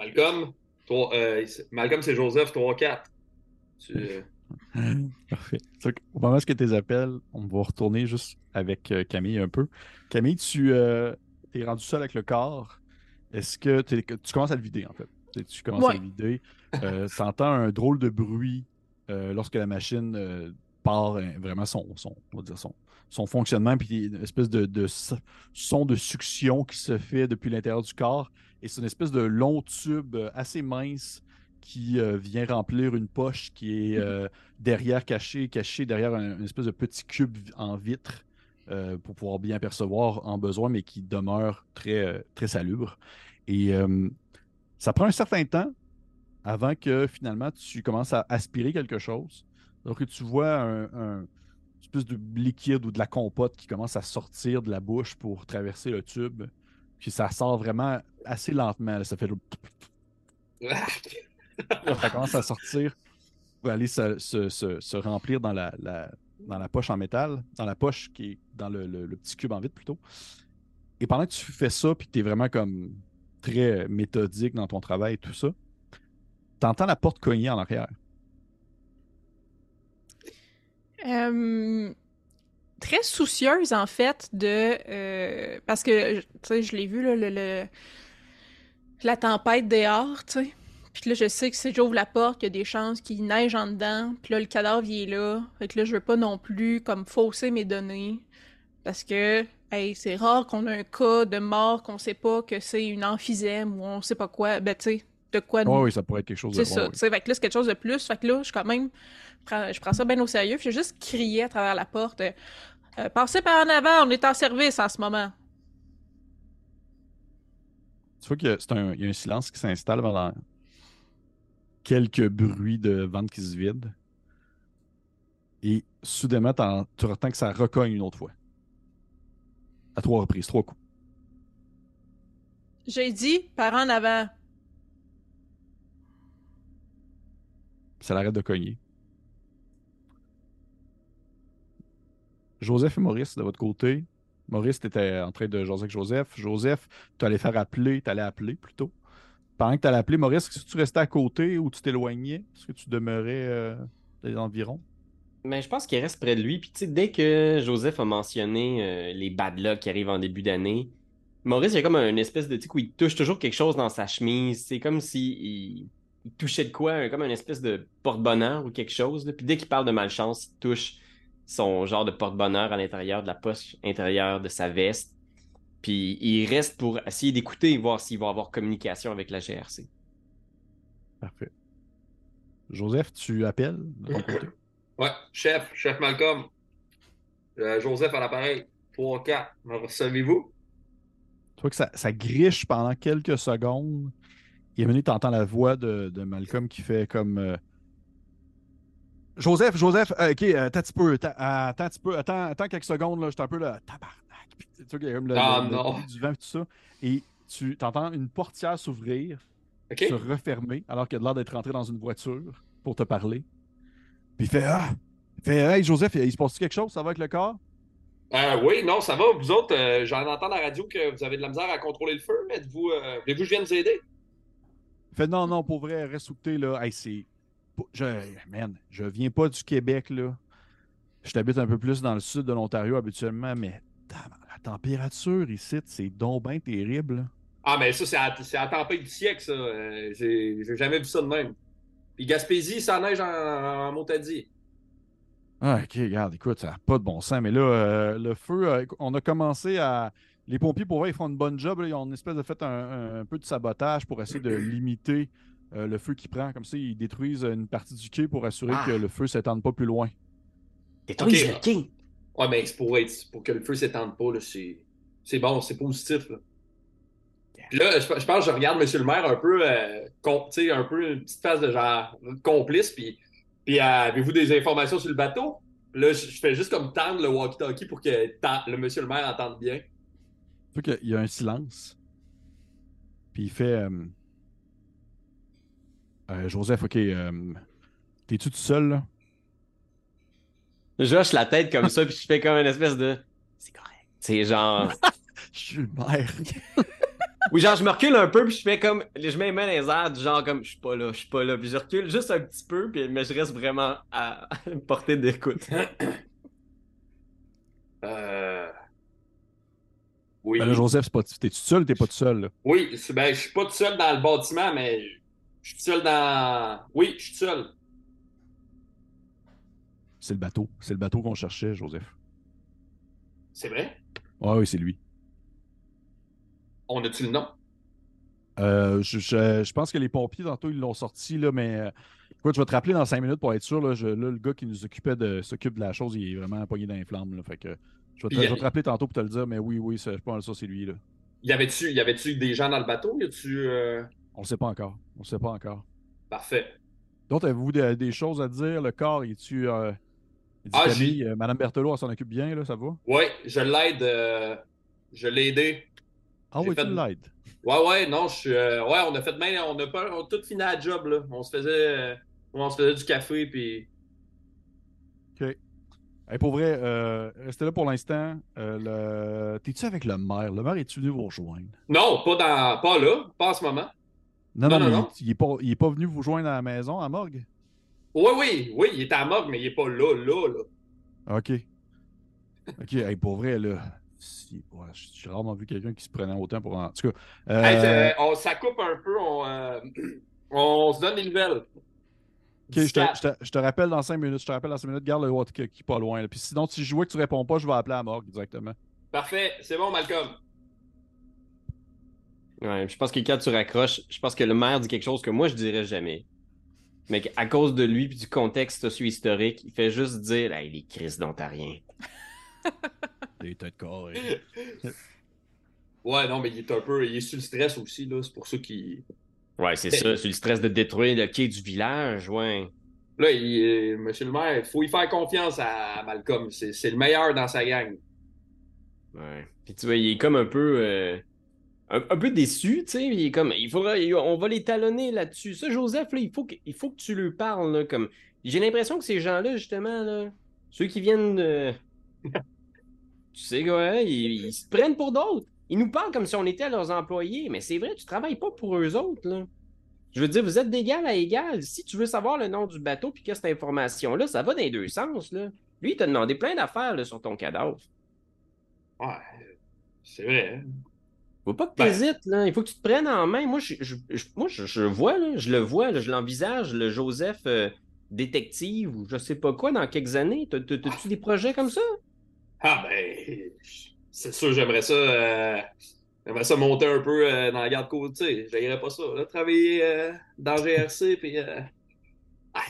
Malcolm, euh, Malcolm, c'est Joseph 3-4. Parfait. Au moment que tu appelles, on va retourner juste avec euh, Camille un peu. Camille, tu euh, es rendu seul avec le corps. Est-ce que tu commences à le vider, en fait? Tu commences à vider? tu entends un drôle de bruit lorsque la machine part vraiment son, son, on va dire son, son fonctionnement, puis une espèce de, de, son de succion qui se fait depuis l'intérieur du corps. Et c'est une espèce de long tube euh, assez mince qui euh, vient remplir une poche qui est mhm. euh, derrière, caché, caché derrière un, une espèce de petit cube en vitre pour pouvoir bien percevoir en besoin, mais qui demeure très, très salubre. Et ça prend un certain temps avant que finalement tu commences à aspirer quelque chose. Donc tu vois un, espèce de liquide ou de la compote qui commence à sortir de la bouche pour traverser le tube. Puis ça sort vraiment assez lentement. Ça fait ça commence à sortir pour aller se, remplir dans la, dans la poche en métal, dans la poche qui est dans le, petit cube en vitre plutôt. Et pendant que tu fais ça, puis tu es vraiment comme très méthodique dans ton travail et tout ça, tu entends la porte cogner en arrière. Euh, très soucieuse, en fait, de. Euh, parce que, tu sais, je l'ai vu, là, le, la tempête dehors, tu sais. Puis là, je sais que si j'ouvre la porte, il y a des chances qu'il neige en dedans. Puis là, le cadavre, il est là. Fait que là, je veux pas non plus, comme, fausser mes données. Parce que, hey, c'est rare qu'on ait un cas de mort qu'on sait pas que c'est une emphysème ou on sait pas quoi. Ben, tu sais, de quoi. Oh, oui, ça pourrait être quelque chose de C'est ça, sais. Fait que là, c'est quelque chose de plus. Fait que là, je quand même. Je prends ça bien au sérieux. Puis j'ai juste crié à travers la porte. Euh, passez par en avant, on est en service en ce moment. Tu vois qu'il y, a un silence qui s'installe pendant quelques bruits de vente qui se vide. Et soudainement, tu ressens que ça recogne une autre fois. À trois reprises, trois coups. J'ai dit par en avant. Ça l'arrête de cogner. Joseph et Maurice, de votre côté, Maurice, tu étais en train de jaser avec Joseph. Joseph, tu allais faire appeler, tu allais appeler plutôt. Pendant que tu allais appeler, Maurice, est-ce que tu restais à côté ou tu t'éloignais? Est-ce que tu demeurais euh, dans les environs? Mais ben, je pense qu'il reste près de lui. Puis, tu sais, dès que Joseph a mentionné euh, les bad luck qui arrivent en début d'année, Maurice, il y a comme une espèce de truc où il touche toujours quelque chose dans sa chemise. C'est comme s'il il, touchait de quoi, comme une espèce de porte-bonheur ou quelque chose. Puis dès qu'il parle de malchance, il touche son genre de porte-bonheur à l'intérieur de la poche intérieure de sa veste. Puis il reste pour essayer d'écouter et voir s'il va avoir communication avec la GRC. Parfait. Joseph, tu appelles de ton côté? Ouais, chef, chef Malcolm. Euh, Joseph à l'appareil. 3-4. Me recevez-vous? Tu vois que ça, ça, griche pendant quelques secondes. Et venu, tu entends la voix de, de, Malcolm qui fait comme. Euh... Joseph, Joseph, euh, ok, attends un petit peu, attends, attends un petit peu, attends, attends quelques secondes, là, je suis un peu là, tabarnak. Tu vois qu'il y a comme le, ah, le, non. du vent et tout ça. Et tu entends une portière s'ouvrir, okay. se refermer, alors qu'il a l'air d'être rentré dans une voiture pour te parler. Puis il fait Ah! Il fait Hey Joseph, il se passe quelque chose? Ça va avec le corps? Euh, oui, non, ça va. Vous autres, euh, j'en entends à la radio que vous avez de la misère à contrôler le feu. Êtes-vous, euh, voulez-vous que je vienne vous aider? Il fait non, non, pour vrai, t'es, là. Hey, c'est. Je, man, je viens pas du Québec, là. Je t'habite un peu plus dans le sud de l'Ontario habituellement, mais la température ici, c'est donc bien terrible. Ah, mais ça, c'est à, c'est à la tempête du siècle, ça. Euh, j'ai, j'ai jamais vu ça de même. Puis Gaspésie, ça neige en, en Montadie. Ah, ok, regarde, écoute, ça n'a pas de bon sens. Mais là, euh, le feu, euh, on a commencé à. Les pompiers, pour vrai, ils font une bonne job. Là. Ils ont une espèce de fait un, un, un, peu de sabotage pour essayer de limiter euh, le feu qui prend. Comme ça, ils détruisent une partie du quai pour assurer ah. que le feu ne s'étende pas plus loin. Détruisent okay. le quai? Ouais, mais c'est pour, être, pour que le feu ne s'étende pas. Là, c'est, c'est bon, c'est positif. Là. Puis là, je, je, pense que je regarde M. le maire un peu, euh, com, un peu une petite phase de genre complice. Puis puis euh, avez-vous des informations sur le bateau? Là, je, je fais juste comme tendre le walkie-talkie pour que le monsieur le maire entende bien. Fait qu'il y a un silence. Puis il fait euh... Euh, Joseph, ok. euh, T'es-tu tout seul là? Je hoche la tête comme ça, puis je fais comme une espèce de. C'est correct. C'est genre. je suis le maire. Oui, genre, je me recule un peu, puis je fais comme. Je mets les mains dans les airs, du genre comme, je suis pas là, je suis pas là. Puis je recule juste un petit peu, puis, mais je reste vraiment à, à portée d'écoute. euh. Oui. Ben là, Joseph, c'est pas... t'es tout seul ou t'es pas tout seul? Là? Oui, ben, je suis pas tout seul dans le bâtiment, mais je suis seul dans. Oui, je suis seul. C'est le bateau. C'est le bateau qu'on cherchait, Joseph. C'est vrai? Ah oui, c'est lui. On a-tu le nom? Euh, je, je, je, pense que les pompiers, tantôt, ils l'ont sorti, là, mais écoute, je vais te rappeler dans cinq minutes pour être sûr. Là, je, là le gars qui nous occupait de s'occupe de la chose, il est vraiment pogné dans les flammes. Là, fait que je vais, te, je vais te rappeler tantôt pour te le dire, mais oui, oui, je pense que ça, c'est lui. Là. Y avait-tu avait des gens dans le bateau? Y a-tu, euh... On ne sait pas encore. On ne sait pas encore. Parfait. Donc, avez-vous des, des, choses à dire? Le corps, est-tu. Euh, ah, Camille, euh, Madame Berthelot, elle s'en occupe bien, là, ça va? Oui, je l'aide. Euh, je l'ai aidé. Ah oui, fait... tu l'aides? Ouais, ouais, non, je suis. Euh, ouais, on a fait même. On a, pas, on a tout fini la job, là. On se faisait. Euh, on se faisait du café, puis. OK. Hey, pour vrai, euh, restez là pour l'instant. Le... T'es-tu avec le maire? Le maire est-tu venu vous rejoindre? Non, pas, dans... pas là, pas en ce moment. Non, non, non, non, non. Il, il, est pas, pas venu vous rejoindre à la maison, à morgue? Oui, oui, oui, il est à morgue, mais il est pas là, là, là. OK. OK, hey, pour vrai, là. Si, ouais, j'ai rarement vu quelqu'un qui se prenait autant pour. En tout cas. Euh... Hey, on, ça coupe un peu, on, euh, on se donne des nouvelles. Ok, je te, je, te, je te, rappelle dans 5 minutes. Je te rappelle dans 5 minutes. Garde le est pas loin. Là. Puis sinon, si je vois que tu réponds pas, je vais appeler à morgue directement. Parfait. C'est bon, Malcolm. Ouais, je pense que quand tu raccroches, je pense que le maire dit quelque chose que moi je dirais jamais. Mais à cause de lui et du contexte socio-historique, il fait juste dire hey, les crises d'Ontarien. Des têtes carrées. ouais, non, mais il est un peu. Il est sous le stress aussi, là. C'est pour ça qu'il. Ouais, c'est ça, sur le stress de détruire le quai du village, ouais. Là, il, monsieur le maire, il faut y faire confiance à Malcolm. C'est le meilleur dans sa gang. Ouais. Puis tu vois, il est comme un peu. Euh, un, un, peu déçu, tu sais. Il est comme. Il faudra. On va les talonner là-dessus. Ça, Joseph, là, il faut que, il faut que tu lui parles, là, comme. J'ai l'impression que ces gens-là, justement, là, ceux qui viennent de. tu sais, ouais, ils, ils se prennent pour d'autres. Ils nous parlent comme si on était leurs employés, mais c'est vrai, tu travailles pas pour eux autres, là. Je veux dire, vous êtes d'égal à égal. Si tu veux savoir le nom du bateau puis que cette information-là, ça va dans les deux sens, là. Lui, il t'a demandé plein d'affaires sur ton cadavre. Ouais, c'est vrai. Hein? Faut pas que tu hésites, là. Il faut que tu te prennes en main. Moi, je, je, je moi, je, je, vois, là, je le vois, là, je l'envisage, le Joseph euh, détective ou je sais pas quoi dans quelques années. T'as-tu des projets comme ça? Ah ben, c'est sûr, j'aimerais ça. J'aimerais ça monter un peu dans la garde côté. J'aimerais pas ça. travailler dans GRC, puis.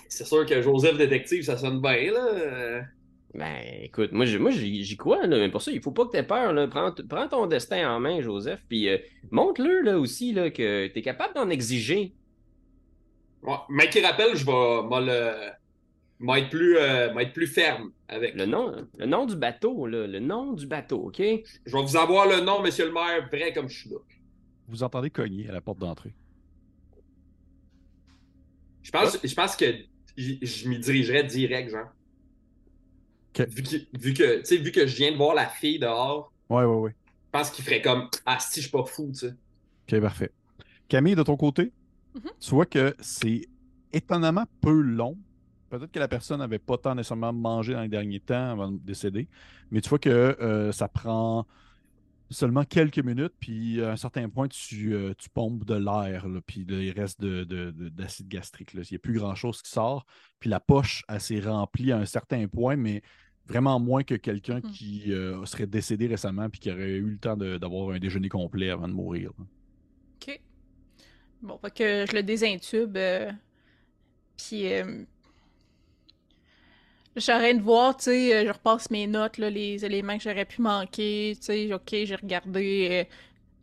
c'est sûr que Joseph Détective, ça sonne bien, là. Ben, écoute, moi, moi j'y crois, là, mais pour ça, il faut pas que tu aies peur. Là. Prends, prends, ton destin en main, Joseph, puis montre-le là, aussi là, que tu es capable d'en exiger. mais qui rappelle, je vais le être plus, euh, être plus ferme avec. Le nom, le nom du bateau, là, le nom du bateau, OK? Je vais vous avoir le nom, monsieur le maire, vrai comme je suis là. Vous entendez cogner à la porte d'entrée. Je pense, je pense que je, m'y dirigerais direct, genre. Vu que, vu, que, vu que je viens de voir la fille dehors. Ouais, ouais, ouais. Je pense qu'il ferait comme Ah, si, je suis pas fou, tu sais. Ok, parfait. Camille, de ton côté, mm-hmm. tu vois que c'est étonnamment peu long peut-être que la personne n'avait pas tant nécessairement mangé dans les derniers temps avant de décéder, mais tu vois que euh, ça prend seulement quelques minutes, puis à un certain point, tu, euh, tu pompes de l'air, puis il reste d'acide de, gastrique. Il n'y a plus grand-chose qui sort, puis la poche, elle s'est remplie à un certain point, mais vraiment moins que quelqu'un mm-hmm. qui euh, serait décédé récemment, puis qui aurait eu le temps d'avoir un déjeuner complet avant de mourir. OK. Bon, fait que je le désintube, puis J'arrête de voir, tu sais, euh, je repasse mes notes, les éléments que j'aurais pu manquer, tu sais, ok, j'ai regardé euh,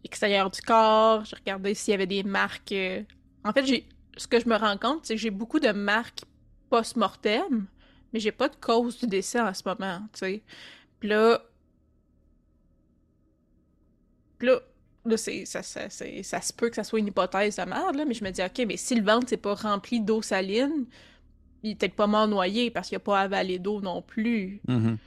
l'extérieur du corps, j'ai regardé s'il y avait des marques. Euh. En fait, ce que je me rends compte, c'est que j'ai beaucoup de marques post-mortem, mais j'ai pas de cause du décès en ce moment, tu sais. Puis là, là, là c'est, ça, ça, ça, se peut que ça soit une hypothèse de merde, là, mais je me dis, ok, mais si le ventre c'est pas rempli d'eau saline, il est peut-être pas mort noyé parce qu'il a pas avalé d'eau non plus. Mm-hmm.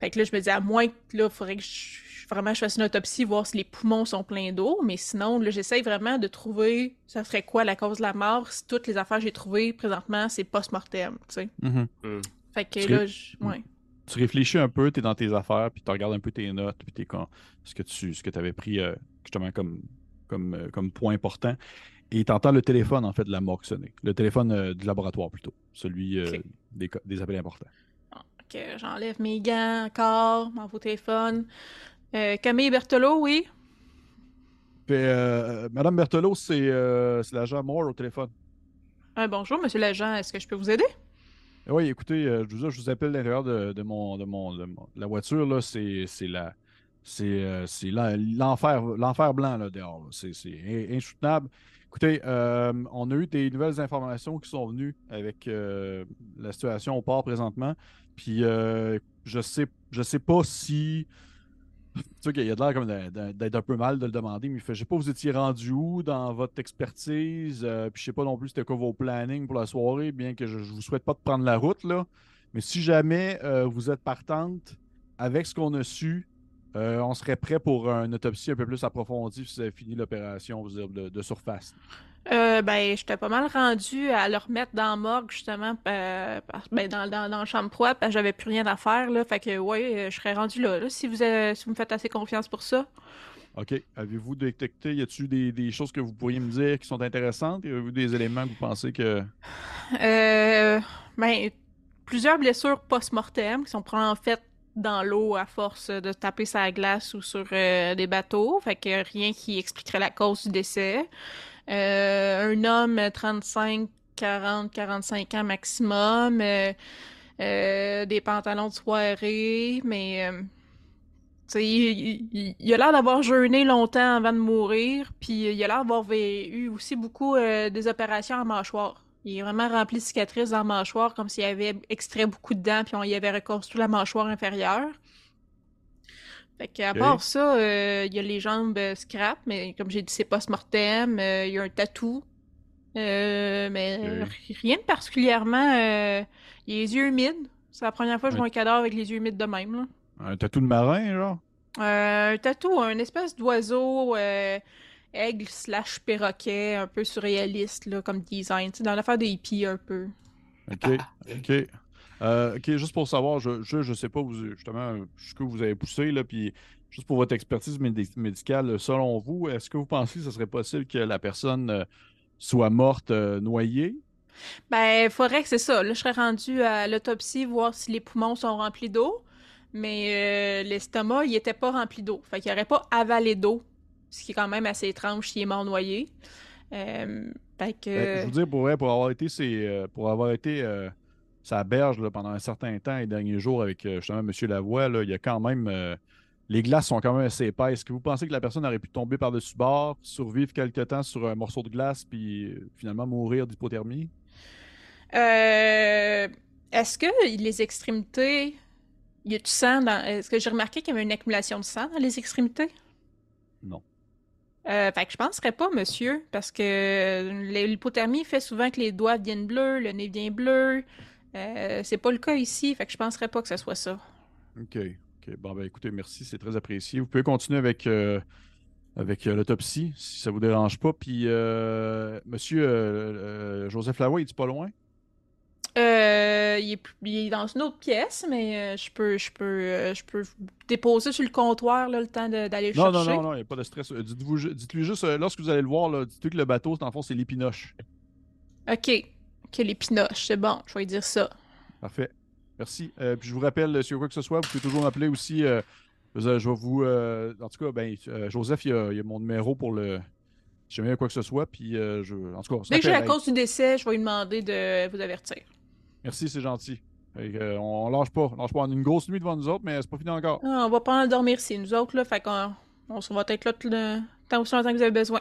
Fait que là, je me dis, à moins que là, il faudrait que je, vraiment je fasse une autopsie, voir si les poumons sont pleins d'eau. Mais sinon, là, j'essaye vraiment de trouver, ça serait quoi la cause de la mort? Si toutes les affaires que j'ai trouvées présentement, c'est post-mortem, tu sais. Mm-hmm. Mm. Fait que là, je... ouais. Tu réfléchis un peu, tu es dans tes affaires, puis tu regardes un peu tes notes, puis t'es ce que tu ce que avais pris euh, justement comme, comme, euh, comme point important. Et tu entends le téléphone, en fait, de la morgue sonner. Le téléphone euh, du laboratoire, plutôt. Celui euh, des, appels importants. Ok, j'enlève mes gants encore, mon nouveau téléphone. Euh, Camille Berthelot, oui? Madame Berthelot, c'est l'agent Moore au téléphone. bonjour, monsieur l'agent. Est-ce que je peux vous aider? Oui, écoutez, je, vous, je vous appelle l'intérieur de, mon, de, mon, la voiture. là. C'est la... C'est l'enfer l'enfer blanc là, dehors. C'est insoutenable. Écoutez, euh, on a eu des nouvelles informations qui sont venues avec euh, la situation au port présentement. Puis euh, je sais je sais pas si. Tu sais qu'il y a l'air comme d'être un peu mal de le demander, mais je sais pas, vous étiez rendu où dans votre expertise? puis je sais pas non plus c'était quoi vos plannings pour la soirée, bien que je, ne vous souhaite pas de prendre la route, là. Mais si jamais vous êtes partante avec ce qu'on a su, euh, on serait prêt pour une autopsie un peu plus approfondie si vous avez fini l'opération de, de, surface. Euh, ben, j'étais pas mal rendu à le remettre dans la morgue, justement, euh, ben, dans, dans, dans, la chambre froide, parce que j'avais plus rien à faire, là. Fait que, ouais, je serais rendu là, si, vous si vous me faites assez confiance pour ça. OK. Avez-vous détecté, y a-t-il des, des, choses que vous pourriez me dire qui sont intéressantes? Y a-vous des éléments que vous pensez que. Euh, ben, plusieurs blessures post-mortem qui sont en fait dans l'eau à force de taper sa glace ou sur euh, des bateaux. Fait que rien qui expliquerait la cause du décès. Euh, un homme 35, 40, 45 ans maximum. Euh, des pantalons de soirée, mais il, il, a l'air d'avoir jeûné longtemps avant de mourir, puis il a l'air d'avoir eu aussi beaucoup des opérations en mâchoire. Il est vraiment rempli de cicatrices dans la mâchoire, comme s'il avait extrait beaucoup de dents, puis on y avait reconstruit la mâchoire inférieure. Fait qu'à part ça, euh, il y a les jambes euh, scrap, mais comme j'ai dit, c'est post-mortem. Euh, il y a un tatou. mais rien de particulièrement. il a les yeux humides. C'est la première fois que je vois un cadavre avec les yeux humides de même. Là. Un tatou de marin, genre? un tatou, un espèce d'oiseau aigle slash perroquet, un peu surréaliste là, comme design, dans l'affaire des hippies un peu. Ok, ok. Euh, ok, juste pour savoir, je, je, sais pas vous, justement ce que vous avez poussé, là, puis juste pour votre expertise médicale, selon vous, est-ce que vous pensez que ce serait possible que la personne euh, soit morte euh, noyée? Ben, il faudrait que c'est ça. Là, je serais rendu à l'autopsie, voir si les poumons sont remplis d'eau. mais euh, l'estomac, il était pas rempli d'eau. Fait qu'il aurait pas avalé d'eau, ce qui est quand même assez étrange s'il est mort noyé. Euh, fait que... Ben, je vous dis, pour, pour avoir été, c'est, pour avoir été sa berge là, pendant un certain temps, les derniers jours, avec justement M. Lavoie, là, il y a quand même les glaces sont quand même assez épaisses. Est-ce que vous pensez que la personne aurait pu tomber par-dessus bord, survivre quelque temps sur un morceau de glace, puis euh, finalement mourir d'hypothermie? Euh, est-ce que les extrémités. Il y a du sang dans. Est-ce que j'ai remarqué qu'il y avait une accumulation de sang dans les extrémités? Non. Euh, fait que je penserais pas, monsieur, parce que l'hypothermie fait souvent que les doigts viennent bleus, le nez vient bleu. Euh, c'est pas le cas ici, fait que je penserais pas que ce soit ça. OK. Bon, ben écoutez, merci, c'est très apprécié. Vous pouvez continuer avec, euh, avec euh, l'autopsie, si ça vous dérange pas. Puis, euh, monsieur Joseph Lavoie, il est pas loin? Il, est, dans une autre pièce, mais je peux je peux je peux déposer sur le comptoir le temps d'aller le non, chercher. Non, non, non, il n'y a pas de stress. Dites-lui juste, lorsque vous allez le voir, dites-lui que le bateau, dans le fond, c'est l'épinoche. OK. Que l'épinoche, c'est bon, je vais dire ça. Parfait. Merci. Euh, puis je vous rappelle, a quoi que ce soit, vous pouvez toujours m'appeler aussi. Euh, je vais vous. Euh, en tout cas, ben, Joseph, il y, a, mon numéro pour le. Si jamais il y a quoi que ce soit. Puis, je, en tout cas, Dès que j'ai la cause du décès, je vais lui demander de vous avertir. Merci, c'est gentil. on, lâche pas. On lâche pas. On a une grosse nuit devant nous autres, mais c'est pas fini encore. Ah, on va pas en dormir ici, nous autres. Là, fait qu'on on va être là tout le temps aussi longtemps que vous avez besoin.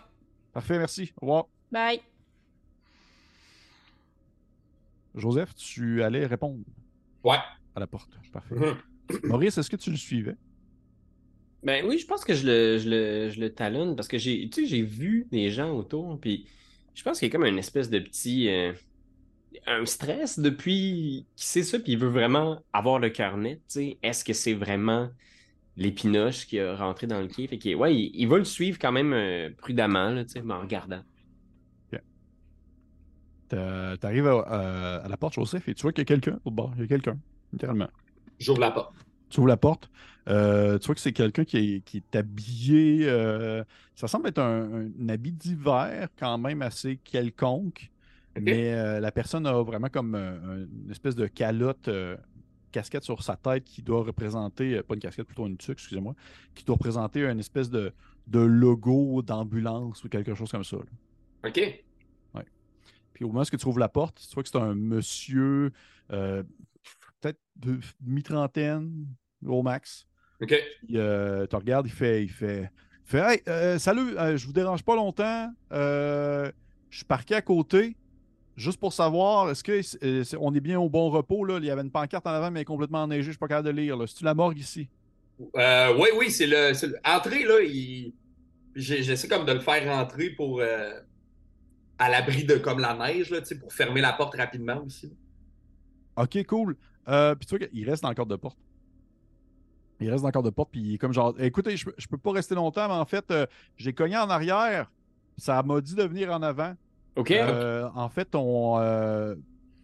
Parfait, merci. Au revoir. Bye. Joseph, tu allais répondre. Ouais. À la porte. Parfait. Mhm. Maurice, est-ce que tu le suivais? Ben oui, je pense que je le, je le, je le talonne parce que j'ai, j'ai vu des gens autour, puis je pense qu'il y a comme une espèce de petit. Euh, un stress depuis qu'il sait ça, puis il veut vraiment avoir le cœur net. Est-ce que c'est vraiment l'épinoche qui a rentré dans le quai? Fait que, ouais, il, va le suivre quand même euh, prudemment, là, mais en regardant. Tu arrives à, la porte, Joseph, et tu vois qu'il y a quelqu'un au bord. Il y a quelqu'un, littéralement. J'ouvre la porte. Tu ouvres la porte. Euh, tu vois que c'est quelqu'un qui est, habillé. Euh, ça semble être un, habit d'hiver, quand même assez quelconque. Mais euh, la personne a vraiment comme une espèce de calotte, casquette sur sa tête qui doit représenter, pas une casquette, plutôt une tuque, excusez-moi, qui doit représenter une espèce de, logo d'ambulance ou quelque chose comme ça. OK. Puis au moment où tu ouvres la porte, tu vois que c'est un monsieur, euh, peut-être de mi-trentaine, au max. OK. Euh, tu regardes, il fait, il fait, fait Hey, euh, salut, je vous dérange pas longtemps. je suis parqué à côté. Juste pour savoir, est-ce que on est bien au bon repos? Là? Il y avait une pancarte en avant, mais complètement enneigée. Je suis pas capable de lire. C'est-tu la morgue ici? oui, oui, c'est le, le. Entrée, là, il... j'essaie comme de le faire rentrer pour à l'abri de comme la neige, là, pour fermer la porte rapidement aussi. Ok, cool. Euh, puis tu vois qu'il reste dans le cadre de porte. Il reste dans le cadre de porte, puis il est comme genre, écoutez, je, je peux pas rester longtemps, mais en fait, euh, j'ai cogné en arrière. Ça m'a dit de venir en avant. OK. Euh, en fait, on,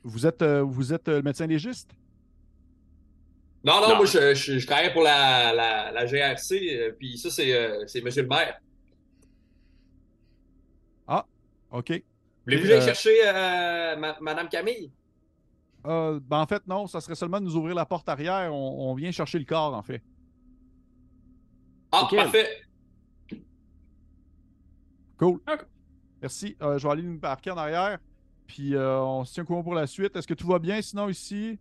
vous êtes, vous êtes le médecin légiste? Non, non, moi, je, je, travaille pour la, la, la GRC, puis ça, c'est Monsieur le maire. OK. Voulez-vous aller euh, chercher euh, Madame Camille? Euh, ben en fait, non. Ça serait seulement de nous ouvrir la porte arrière. On, vient chercher le corps, en fait. Ah, parfait. Cool. Merci. je vais aller nous parquer en arrière. Puis on se tient au courant pour la suite. Est-ce que tout va bien sinon ici?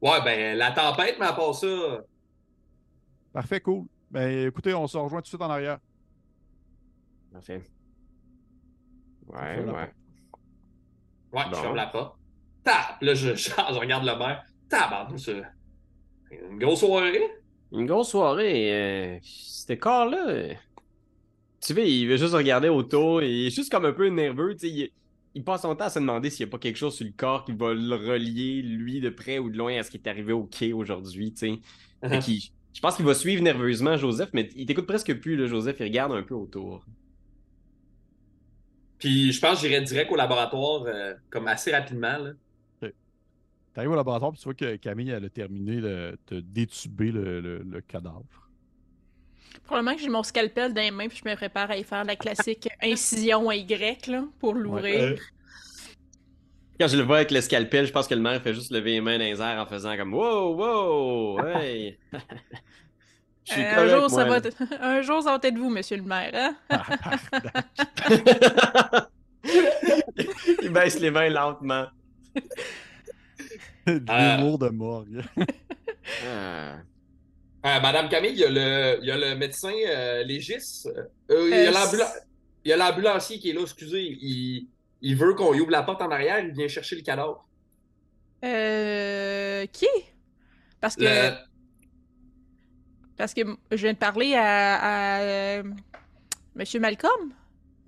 Ouais, ben la tempête, mais à part ça. Parfait, cool. Ben écoutez, on se rejoint tout de suite en arrière. Parfait. Ouais, ouais. Ouais, je ferme la porte. Tap! Là, je, je, regarde le maire. Tap! Une grosse soirée? Une grosse soirée. Euh, C'était corps-là. Euh, tu vois, il veut juste regarder autour. Et il est juste comme un peu nerveux. Tu sais, il, il, passe son temps à se demander s'il n'y a pas quelque chose sur le corps qui va le relier, lui, de près ou de loin, à ce qui est arrivé au quai aujourd'hui. Tu sais. je pense qu'il va suivre nerveusement Joseph, mais il t'écoute presque plus, là, Joseph. Il regarde un peu autour. Puis je pense que j'irai direct au laboratoire euh, comme assez rapidement. Là. Tu arrives au laboratoire et tu vois que Camille elle a terminé de, détuber le, cadavre. Probablement que j'ai mon scalpel dans les mains puis je me prépare à y faire la classique incision à Y là, pour l'ouvrir. Quand je le vois avec le scalpel, je pense que le maire fait juste lever les mains dans les airs en faisant comme Wow, wow, hey! Euh, un, jour, ça va un jour, ça va être vous, monsieur le maire. Hein? Il baisse les mains lentement. De l'humour de morgue. Ah. Euh, Madame Camille, il y a le, il y a le médecin euh, légiste. Euh, il y a l'ambulancier qui est là, excusez. Il, il veut qu'on ouvre la porte en arrière, il vient chercher le cadavre. Euh. Qui? Parce que. Parce que je viens de parler à, à Monsieur Malcolm.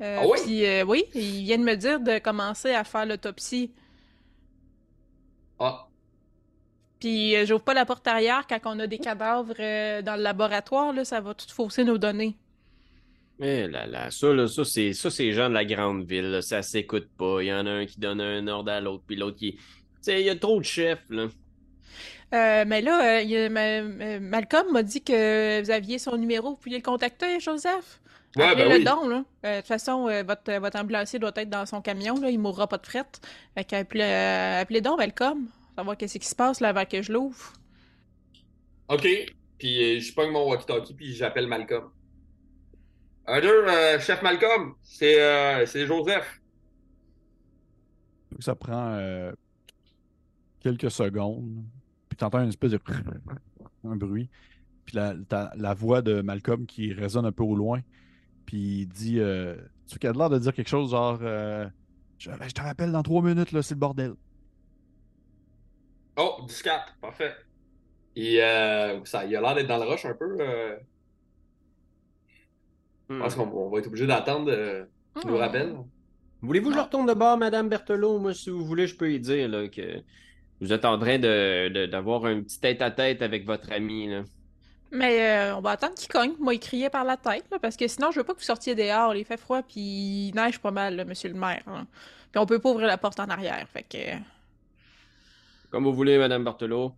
ah oui? Puis, oui, il vient de me dire de commencer à faire l'autopsie. Ah. Puis euh, j'ouvre pas la porte arrière quand on a des cadavres euh, dans le laboratoire, là, ça va tout fausser nos données. Eh là là, ça, là, ça, c'est, ça, c'est gens de la grande ville, ça s'écoute pas. Il y en a un qui donne un ordre à l'autre, puis l'autre qui. Tu sais, il y a trop de chefs, là. Euh, mais là, Malcolm m'a dit que vous aviez son numéro, vous pouviez le contacter, Joseph. Ouais, Appelez ben le don, là. de toute façon, votre, votre ambulancier doit être dans son camion, là. Il mourra pas de fret. Fait qu'appelez, appelez donc Malcolm savoir qu'est-ce qui se passe là avant que je l'ouvre. OK. Puis euh, je pogne mon walkie-talkie puis j'appelle Malcolm. Un, deux, euh, chef Malcolm, c'est euh, Joseph. Ça prend quelques secondes. Puis tu entends une espèce de un bruit. Puis la, la voix de Malcolm qui résonne un peu au loin. Puis il dit Tu as l'air de dire quelque chose genre je, je, te rappelle dans trois minutes, là, c'est le bordel. Oh, 10-4, parfait. Et euh, ça, il a l'air d'être dans le rush un peu. Euh... Je pense hmm. qu'on va être obligé d'attendre euh, qu'il nous hmm. rappelle. Voulez-vous que je retourne de bord, Madame Berthelot? Moi, si vous voulez, je peux y dire là, que vous êtes en train d'avoir de, un petit tête-à-tête avec votre ami. Là. Mais euh, on va attendre qu'il cogne. Moi, il criait par la tête, là, parce que sinon, je veux pas que vous sortiez dehors. Il fait froid, puis il neige pas mal, monsieur le maire. Puis on peut pas ouvrir la porte en arrière. Fait que. Comme vous voulez, Madame Barthelot.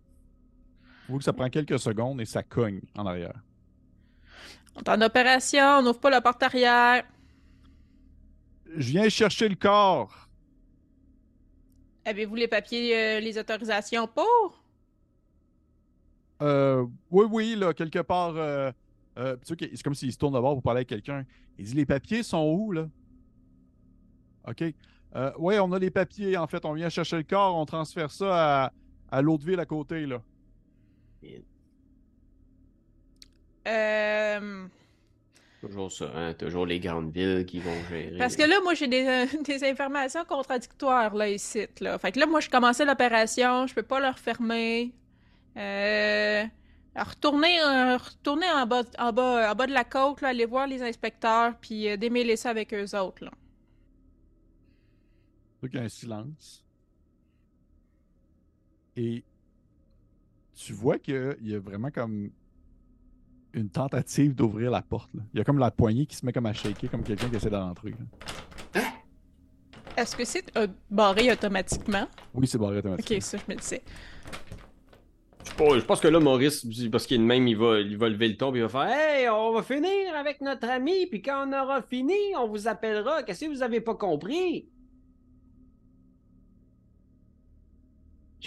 Vous que ça prend quelques secondes et ça cogne en arrière. On est en opération, on n'ouvre pas la porte arrière. Je viens chercher le corps. Avez-vous les papiers, euh, les autorisations pour? Euh, oui, oui, là, quelque part. Euh, euh c'est comme s'il se tourne d'abord pour parler avec quelqu'un. Il dit Les papiers sont où, là? OK. Euh, oui, on a les papiers, en fait. On vient chercher le corps, on transfère ça à, à l'autre ville à côté, là. Euh... Toujours ça, hein? Toujours les grandes villes qui vont gérer. Parce que là, moi, j'ai des, des, informations contradictoires, là, ici, là. Fait que là, moi, je commençais l'opération, je peux pas leur fermer. Euh... Retourner, euh, retourner en, bas, en, bas, en bas de la côte, là, aller voir les inspecteurs, puis euh, démêler ça avec eux autres, là. A un silence. Et tu vois qu'il y a vraiment comme une tentative d'ouvrir la porte. Il y a comme la poignée qui se met comme à shaker, comme quelqu'un qui essaie d'entrer. Hein? Est-ce que c'est euh, barré automatiquement? Oui, c'est barré automatiquement. Ok, ça, je me disais. Je pense que là, Maurice, parce qu'il est de même, il va, il va lever le ton et il va faire Hey, on va finir avec notre ami, puis quand on aura fini, on vous appellera. Qu'est-ce que vous avez pas compris?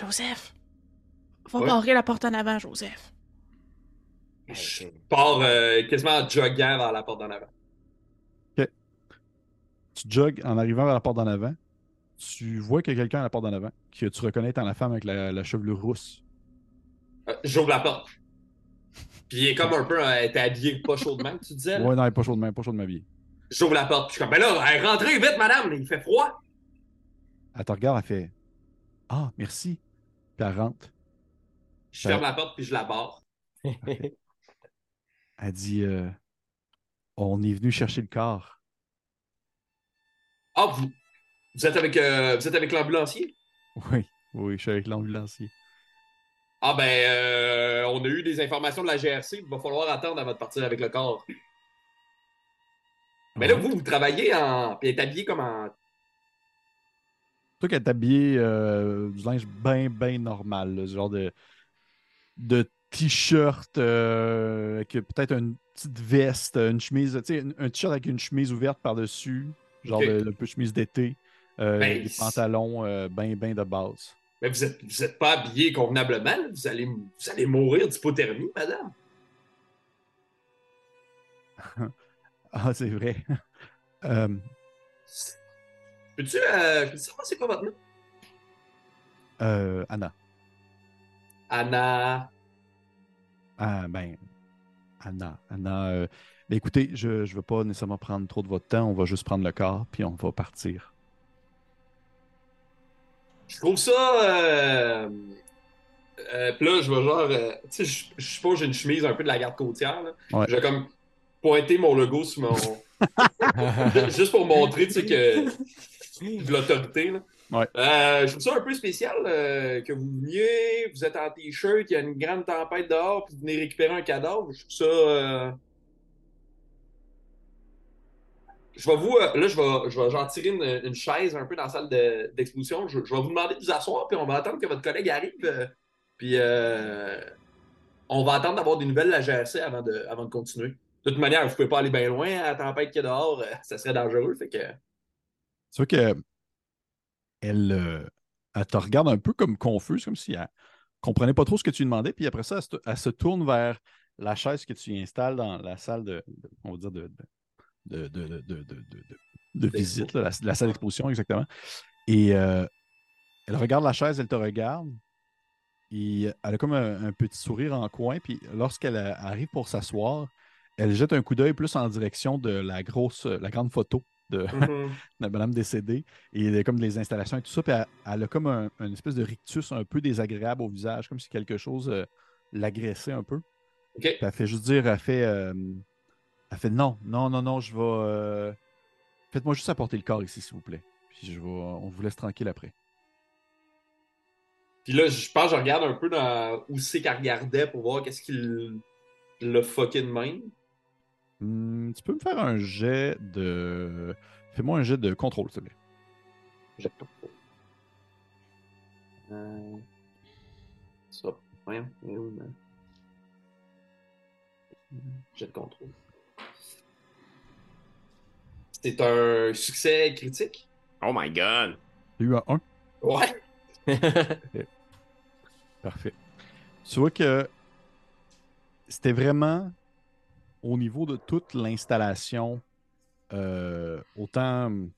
Joseph, va barrer la porte en avant, Joseph. Je pars euh, quasiment en joguant vers la porte en avant. Ok. Tu jogues en arrivant vers la porte en avant. Tu vois qu'il y a quelqu'un à la porte en avant que tu reconnais étant la femme avec la, chevelure rousse. Euh, j'ouvre la porte. Puis il est comme un peu, elle était habillée pas chaudement, tu disais. Ouais, non, elle est pas chaudement, pas chaudement habillée. J'ouvre la porte. Puis je suis comme, ben là, rentrez vite, madame, il fait froid. Elle te regarde, elle fait Ah, merci. 40. Je ferme la porte puis je la barre. Elle dit euh, On est venu chercher le corps. Ah, vous, vous êtes avec, euh, vous êtes avec l'ambulancier? Oui, oui, je suis avec l'ambulancier. Ah ben, euh, on a eu des informations de la GRC. Il va falloir attendre avant de partir avec le corps. Mais là, vous, vous travaillez en. Puis êtes habillé comme en toi qui est habillé euh, du linge bien, bien normal, ce genre de, de t-shirt euh, avec peut-être une petite veste, une chemise, tu sais, un t-shirt avec une chemise ouverte par-dessus, genre de, un peu chemise d'été. Euh, ben, des pantalons bien ben de base. Mais vous n'êtes vous êtes pas habillé convenablement. Vous allez, vous allez mourir d'hypothermie, madame. ah, c'est vrai. Peux-tu euh, savoir c'est quoi votre nom? Euh, Anna. Anna. Ah, ben. Anna. Anna. Euh, ben, écoutez, je ne veux pas nécessairement prendre trop de votre temps. On va juste prendre le corps, puis on va partir. Je trouve ça. Euh, euh, puis là, je vais genre. tu sais, je, je suppose j'ai une chemise un peu de la garde côtière. Là. Je vais comme pointer mon logo sur mon. Juste pour montrer, tu sais, que. De l'autorité, là. Ouais. Euh, je trouve ça un peu spécial euh, que vous veniez, vous êtes en t-shirt, il y a une grande tempête dehors, puis vous venez récupérer un cadavre. Je trouve ça. Euh... Je vais vous. Euh, là, je vais, je vais j'en tirer une, une, chaise un peu dans la salle d'exposition. je, je, vais vous demander de vous asseoir, puis on va attendre que votre collègue arrive. Puis on va attendre d'avoir des nouvelles de la GRC avant de, avant de continuer. De toute manière, vous ne pouvez pas aller bien loin à la tempête qu'il y a dehors, ça serait dangereux. Fait que. C'est vrai que elle, elle, te regarde un peu comme confuse, comme si elle comprenait pas trop ce que tu demandais. Puis après ça, elle se, tourne vers la chaise que tu installes dans la salle de, on va dire, de, de, de, visite, la, salle d'exposition, exactement. Et elle regarde la chaise, elle te regarde. Et elle a comme un, petit sourire en coin. Puis lorsqu'elle arrive pour s'asseoir, elle jette un coup d'œil plus en direction de la grosse, la grande photo de, mm-hmm. la madame décédée. Et il y a comme des installations et tout ça. Puis elle, a comme un, une espèce de rictus un peu désagréable au visage, comme si quelque chose euh, l'agressait un peu. elle fait juste dire, elle fait, euh, elle fait non, non, non, non, je vais. Euh, faites-moi juste apporter le corps ici, s'il vous plaît. Puis je vais, on vous laisse tranquille après. Puis là, je pense que je regarde un peu dans où c'est qu'elle regardait pour voir qu'est-ce qu'il l'a fucké de même. Hmm, tu peux me faire un jet de. Fais-moi un jet de contrôle, s'il te plaît. Jet de contrôle. Euh... Ça. Jet de contrôle. C'est un succès critique? Oh my god! Tu eu un 1? Ouais! Parfait. Tu vois que c'était vraiment au niveau de toute l'installation, euh, autant hum,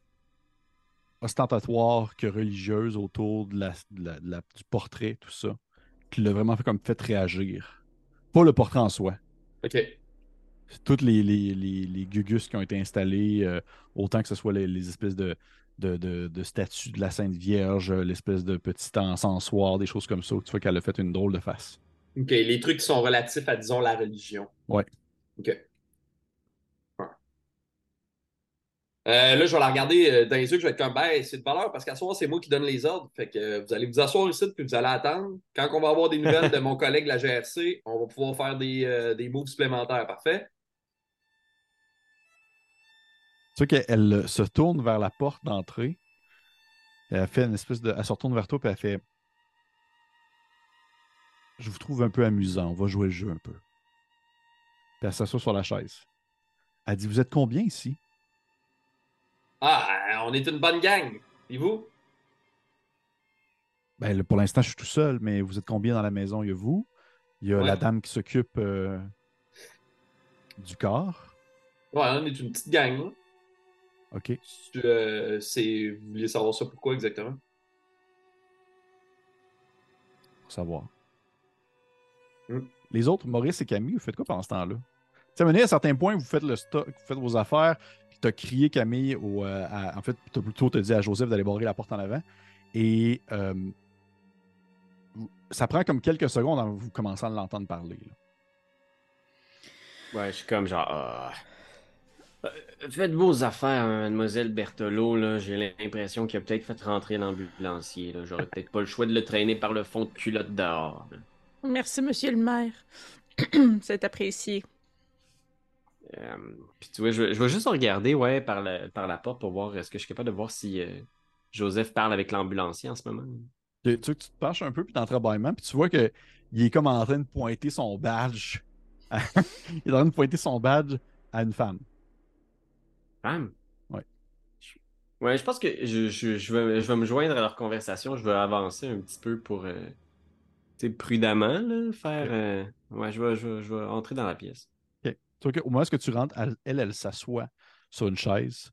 ostentatoire que religieuse autour de la, du portrait, tout ça, qui l'a vraiment fait comme fait réagir. Pas le portrait en soi. OK. Toutes les, les, gugus qui ont été installés, euh, autant que ce soit les, espèces de, de, de, statues de la Sainte Vierge, l'espèce de petit encensoir, des choses comme ça, tu vois qu'elle a fait une drôle de face. OK, les trucs qui sont relatifs à, disons, la religion. Ouais. OK. Euh, là, je vais la regarder euh, dans les yeux, je vais être comme, ben, c'est de valeur parce qu'à soir, c'est moi qui donne les ordres. Fait que euh, vous allez vous asseoir ici, puis vous allez attendre. Quand on va avoir des nouvelles de mon collègue la GRC, on va pouvoir faire des, des moves supplémentaires. Parfait? Tu sais qu'elle se tourne vers la porte d'entrée. Elle fait une espèce de. Elle se retourne vers toi, puis elle fait. Je vous trouve un peu amusant. On va jouer le jeu un peu. Puis elle s'assoit sur la chaise. Elle dit Vous êtes combien ici? Ah, on est une bonne gang. Et vous? Ben, Pour l'instant, je suis tout seul, mais vous êtes combien dans la maison? Il y a vous Il y a la dame qui s'occupe euh, du corps. Ouais, on est une petite gang. Là. OK. Euh, vous vouliez savoir ça pourquoi exactement? Pour savoir. Hmm. Les autres, Maurice et Camille, vous faites quoi pendant ce temps-là? Sais, à certains points, vous faites le stock, vous faites vos affaires, puis tu as crié Camille, au, euh, en fait, tu as plutôt te dit à Joseph d'aller barrer la porte en avant. Et euh, ça prend comme quelques secondes avant que vous commencez à l'entendre parler. Ouais, je suis comme genre. Ah. Euh, faites vos affaires, mademoiselle Berthelot. J'ai l'impression qu'il a peut-être fait rentrer l'ambulancier. J'aurais peut-être pas le choix de le traîner par le fond de culotte dehors. Merci, monsieur le maire. C'est apprécié. Euh, puis tu vois, je, vais juste regarder ouais, par, par la porte pour voir est-ce que je suis capable de voir si euh, Joseph parle avec l'ambulancier en ce moment? Tu, tu, tu te penches un peu puis t'entrebâillement, puis tu vois qu'il est comme en train de pointer son badge. il est en train de pointer son badge à une femme. Femme? Oui. Ouais, je pense que je, je, je, vais, je vais me joindre à leur conversation. Je vais avancer un petit peu pour, euh, prudemment, là, faire. Euh, ouais, je vais, je, vais, je vais entrer dans la pièce. OK. Au moment où tu rentres, elle, elle, elle s'assoit sur une chaise.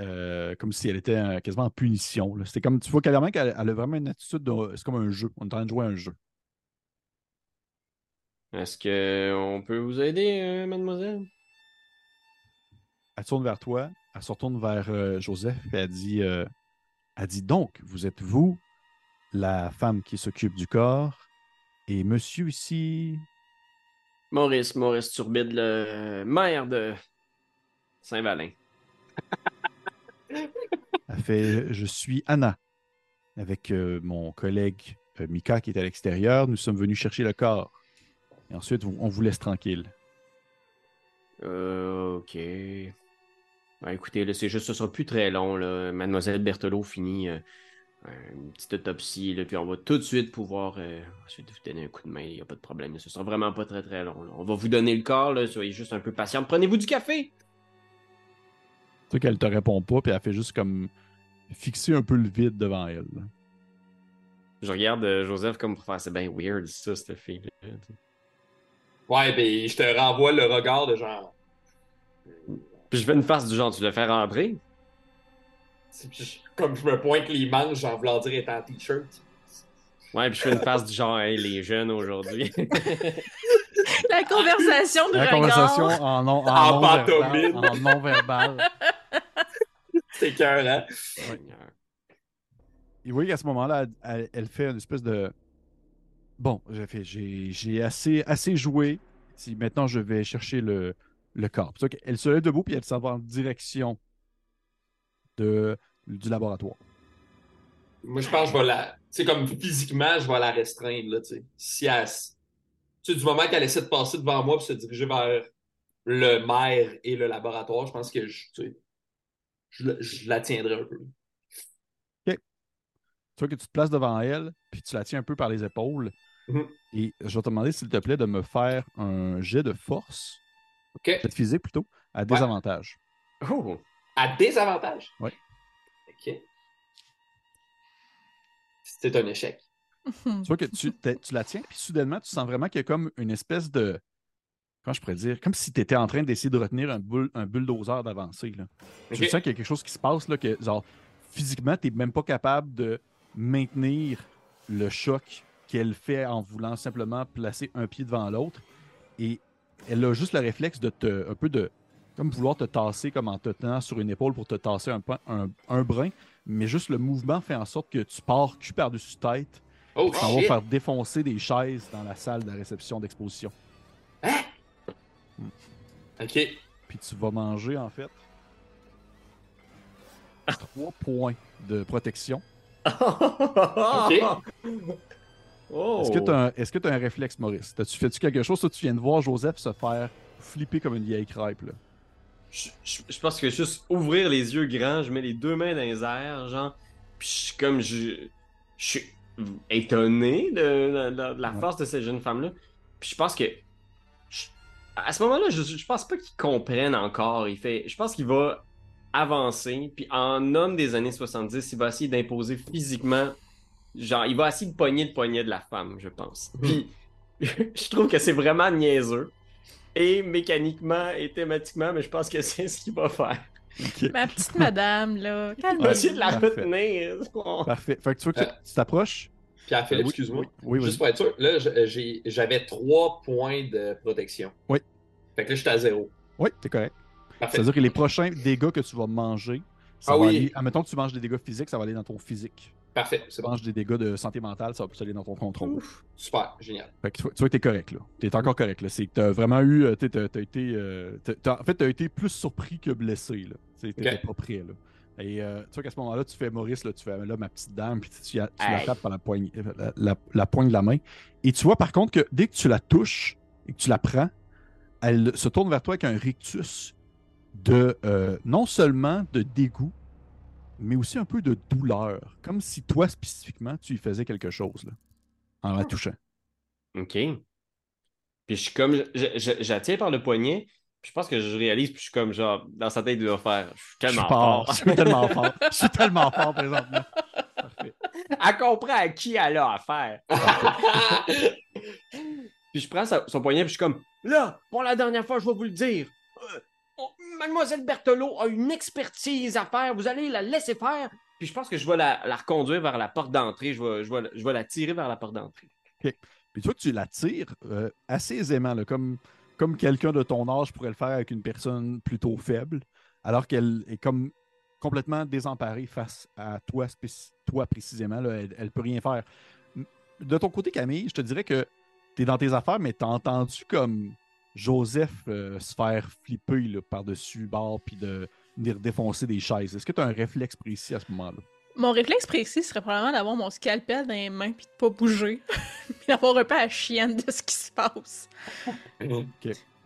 Euh, comme si elle était euh, quasiment en punition. C'était comme, tu vois carrément qu'elle elle a vraiment une attitude de. C'est comme un jeu. On est en train de jouer à un jeu. Est-ce qu'on peut vous aider, euh, mademoiselle? Elle tourne vers toi, elle se retourne vers Joseph et elle dit, elle dit donc, vous êtes vous, la femme qui s'occupe du corps, et monsieur ici. Maurice, Maurice Turbide, le maire de Saint-Valin. Elle fait Je suis Anna, avec euh, mon collègue euh, Mika qui est à l'extérieur. Nous sommes venus chercher le corps. Et ensuite, on vous laisse tranquille. Euh, ok. Ben, écoutez, c'est juste, ce sera plus très long. Là. Mademoiselle Berthelot finit une petite autopsie, là, puis on va tout de suite pouvoir ensuite vous donner un coup de main. Il n'y a pas de problème. Ce sera vraiment pas très très long. On va vous donner le corps. Là, soyez juste un peu patient. Prenez-vous du café. Tu sais qu'elle te répond pas, puis elle fait juste comme fixer un peu le vide devant elle. Je regarde euh, Joseph comme pour faire c'est bien weird ça, cette fille-là. Ouais, ben je te renvoie le regard de genre. Puis je fais une face du genre, tu le fais rentrer? Comme je me pointe les manches, j'en voulant dire être en t-shirt. Ouais, puis je fais une face du genre, hey, les jeunes aujourd'hui. La conversation de La regard. conversation en non, en non verbal. En non verbal. C'est cœur, hein? Et vous voyez qu'à ce moment-là, elle, elle, fait une espèce de. Bon, j'ai assez, assez joué. Si maintenant je vais chercher le, le corps. Elle se lève debout puis elle s'en va en direction de, du laboratoire. Moi, je pense que je vais la. Tu sais, comme physiquement, je vais la restreindre, là, tu sais. Si elle. Du moment qu'elle essaie de passer devant moi et se diriger vers le maire et le laboratoire, je pense que je, tu sais, je, la tiendrai un peu. OK. Tu vois que tu te places devant elle, puis tu la tiens un peu par les épaules. Mm-hmm. Et je vais te demander, s'il te plaît, de me faire un jet de force. OK. De physique plutôt, à désavantage. Oh! À désavantage? Oui. OK. C'est un échec. tu vois que tu, tu la tiens, puis soudainement, tu sens vraiment qu'il y a comme une espèce de comment je pourrais dire, comme si tu étais en train d'essayer de retenir un, bull, un bulldozer d'avancer. Tu sens qu'il y a quelque chose qui se passe, là, que genre, physiquement, tu n'es même pas capable de maintenir le choc qu'elle fait en voulant simplement placer un pied devant l'autre. Et elle a juste le réflexe de te, un peu de, comme vouloir te tasser comme en te tenant sur une épaule pour te tasser un, un, un brin, mais juste le mouvement fait en sorte que tu pars cul par-dessus tête. Oh, ça va faire défoncer des chaises dans la salle de réception d'exposition. Hein? OK. Puis tu vas manger, en fait, trois points de protection. OK. Oh. Est-ce que tu as, un réflexe, Maurice? As-tu fais-tu quelque chose? Toi, tu viens de voir Joseph se faire flipper comme une vieille crêpe, là. Je, pense que juste ouvrir les yeux grands, je mets les deux mains dans les airs, genre, puis comme je, je suis étonné de, la force de cette jeune femme-là. Puis je pense que à ce moment-là, je, je pense pas qu'il comprenne encore. Il fait, je pense qu'il va avancer, puis en homme des années 70, il va essayer d'imposer physiquement, genre, il va essayer de pogner le poignet de la femme, je pense. Mhm. Puis, je trouve que c'est vraiment niaiseux. Et mécaniquement et thématiquement, mais je pense que c'est ce qu'il va faire. Ma petite madame, là. Essayer de la retenir. Parfait. Fait que tu vois que tu t'approches? Pierre Philippe, oui, excuse-moi. Oui, Juste pour être sûr, là, j'avais trois points de protection. Oui. Fait que là, j'étais à zéro. Oui, t'es correct. C'est-à-dire que les prochains dégâts que tu vas manger, ça ah va oui. aller. Admettons que tu manges des dégâts physiques, ça va aller dans ton physique. Parfait, tu manges des dégâts de santé mentale, ça va plus aller dans ton contrôle. Ouf, super, génial. Fait que tu vois, tu vois que t'es correct, là. T'es encore correct, là. C'est que t'as vraiment eu. euh, t'es- T'as t'as été. euh, t'as- en fait, t'as été plus surpris que blessé, là. T'étais pas prêt, là. Et euh, tu vois qu'à ce moment-là, tu fais Maurice, là, tu fais là, ma petite dame, puis tu, tu, la- tu la Hey. tapes par la poigne, la, la- la poigne de la main. Et tu vois par contre que dès que tu la touches et que tu la prends, elle se tourne vers toi avec un rictus de euh, non seulement de dégoût, mais aussi un peu de douleur. Comme si toi, spécifiquement, tu y faisais quelque chose là, en la touchant. Ok. Puis je suis comme, je, je, je tiens par le poignet, je pense que je réalise, puis je suis comme genre, dans sa tête, il doit faire. Je suis tellement fort. fort. Je suis tellement fort. Je suis tellement fort présentement. Parfait. Elle comprend à qui elle a affaire. puis je prends son poignet, puis je suis comme, là, pour la dernière fois, je vais vous le dire. On- Mademoiselle Berthelot a une expertise à faire. Vous allez la laisser faire. Puis je pense que je vais la, la reconduire vers la porte d'entrée. Je vais, je, vais, je vais la tirer vers la porte d'entrée. Puis tu vois que tu la tires euh, assez aisément, là, comme, comme quelqu'un de ton âge pourrait le faire avec une personne plutôt faible, alors qu'elle est comme complètement désemparée face à toi, toi précisément. là. elle ne peut rien faire. De ton côté, Camille, je te dirais que tu es dans tes affaires, mais tu as entendu comme Joseph euh, se faire flipper là, par-dessus bord puis de venir défoncer des chaises. Est-ce que tu as un réflexe précis à ce moment-là? Mon réflexe précis serait probablement d'avoir mon scalpel dans les mains puis de pas bouger. puis d'avoir un peu la chienne de ce qui se passe.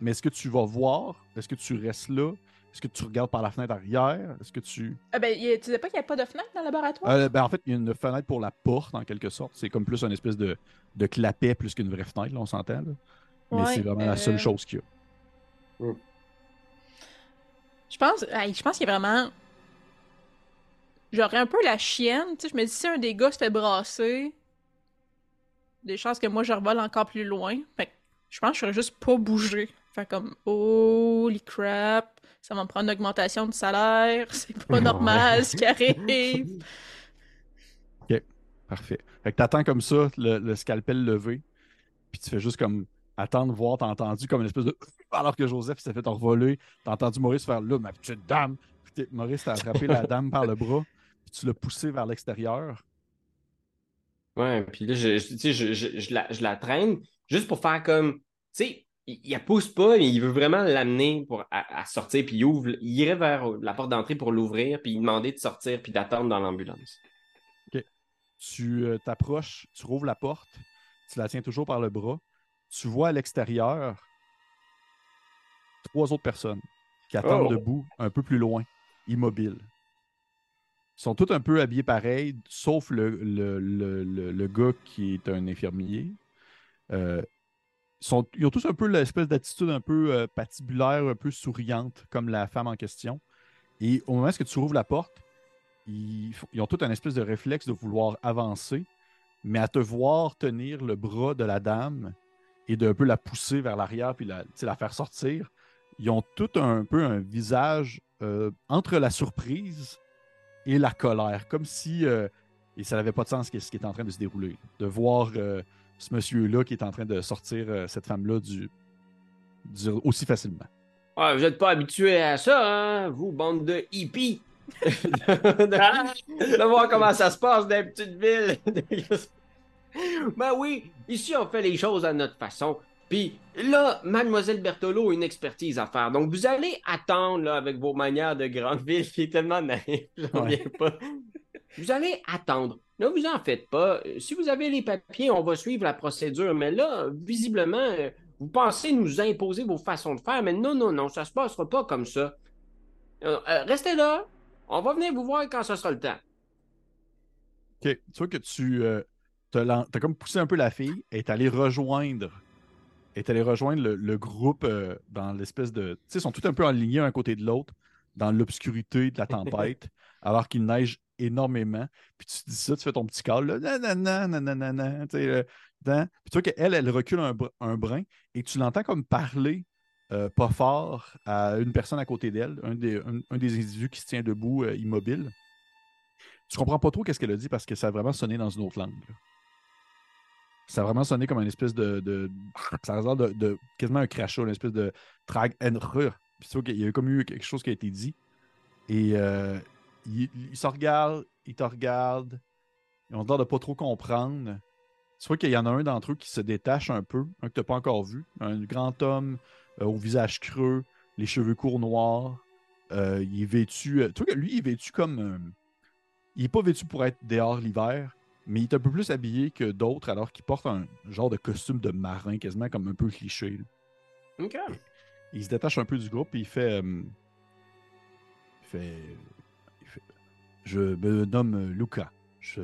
Mais est-ce que tu vas voir? Est-ce que tu restes là? Est-ce que tu regardes par la fenêtre arrière? Est-ce que tu. Ah ben, tu disais pas qu'il n'y a pas de fenêtre dans le laboratoire? Euh, ben, en fait, il y a une fenêtre pour la porte, en quelque sorte. C'est comme plus une espèce de, de clapet plus qu'une vraie fenêtre, là, on s'entend. là. Mais Ouais, c'est vraiment la seule euh, chose qu'il y a. Je pense, je pense qu'il y a vraiment. J'aurais un peu la chienne, tu sais. Je me dis, si un des gars se fait brasser, des chances que moi je revole encore plus loin. Fait que je pense que je serais juste pas bouger. Fait comme, holy crap, ça va me prendre une augmentation de salaire, c'est pas Ouais. normal ce qui arrive. Parfait. Fait que t'attends comme ça, le, le scalpel levé, puis tu fais juste comme attendre, voir, t'as entendu comme une espèce de. Alors que Joseph s'est fait envoler, t'as entendu Maurice faire là, ma petite dame. Puis Maurice t'a attrapé la dame par le bras, puis tu l'as poussé vers l'extérieur. Ouais, puis là, je, la, je la traîne juste pour faire comme. Tu sais, il, il la pousse pas, mais il veut vraiment l'amener pour à, à sortir, puis il ouvre. Il irait vers la porte d'entrée pour l'ouvrir, puis il demander de sortir, puis d'attendre dans l'ambulance. Tu euh, t'approches, tu rouvres la porte, tu la tiens toujours par le bras. Tu vois à l'extérieur trois autres personnes qui attendent Oh. debout un peu plus loin, immobiles. Ils sont tous un peu habillés pareil, sauf le, le, le- le- le gars qui est un infirmier. Euh, ils, sont, ils ont tous un peu l'espèce d'attitude un peu euh, patibulaire, un peu souriante, comme la femme en question. Et au moment où tu rouvres la porte, ils ont tout un espèce de réflexe de vouloir avancer, mais à te voir tenir le bras de la dame et de un peu la pousser vers l'arrière puis la, la faire sortir, ils ont tout un peu un visage euh, entre la surprise et la colère, comme si euh, et ça n'avait pas de sens ce qui est en train de se dérouler. De voir euh, ce monsieur-là qui est en train de sortir cette femme-là du, du- aussi facilement. Vous n'êtes pas habitué à ça, hein, vous, bande de hippies. de, de voir comment ça se passe dans les petites villes. ben oui, ici, on fait les choses à notre façon. Puis là, Mademoiselle Berthelot a une expertise à faire. Donc, vous allez attendre là, avec vos manières de grande ville qui est tellement naïf. J'en Ouais. reviens pas. Vous allez attendre. Ne vous en faites pas. Si vous avez les papiers, on va suivre la procédure. Mais là, visiblement, euh, vous pensez nous imposer vos façons de faire. Mais non, non, non, ça se passera pas comme ça. Euh, euh, restez là. On va venir vous voir quand ce sera le temps. Ok, Tu vois que tu euh, as comme poussé un peu la fille et est allé rejoindre est allé rejoindre le, le groupe euh, dans l'espèce de. Tu sais, ils sont tous un peu alignés un côté de l'autre dans l'obscurité de la tempête, alors qu'il neige énormément. Puis tu dis ça, tu fais ton petit call, là, nanana, nanana, nanana, tu sais, euh, dans- Puis tu vois qu'elle, elle recule un, br- un brin et tu l'entends comme parler euh, pas fort à une personne à côté d'elle, un des, un, un des individus qui se tient debout, immobile. Tu comprends pas trop qu'est-ce qu'elle a dit parce que ça a vraiment sonné dans une autre langue. là. Ça a vraiment sonné comme une espèce de. ça l'air de, de- quasiment un crachat, une espèce de trag and qu'il y a comme eu quelque chose qui a été dit. Et euh, il, il se regarde, il te regarde. Ils ont l'air de pas trop comprendre. Tu vois qu'il y en a un d'entre eux qui se détache un peu, un que tu n'as pas encore vu. Un grand homme euh, au visage creux, les cheveux courts noirs. Euh, il est vêtu. euh, tu vois que lui, il est vêtu comme. euh, il n'est pas vêtu pour être dehors l'hiver, mais il est un peu plus habillé que d'autres alors qu'il porte un genre de costume de marin, quasiment comme un peu cliché. là. OK. Il se détache un peu du groupe et il fait. euh, il fait, il fait, Je me nomme Luca. Je,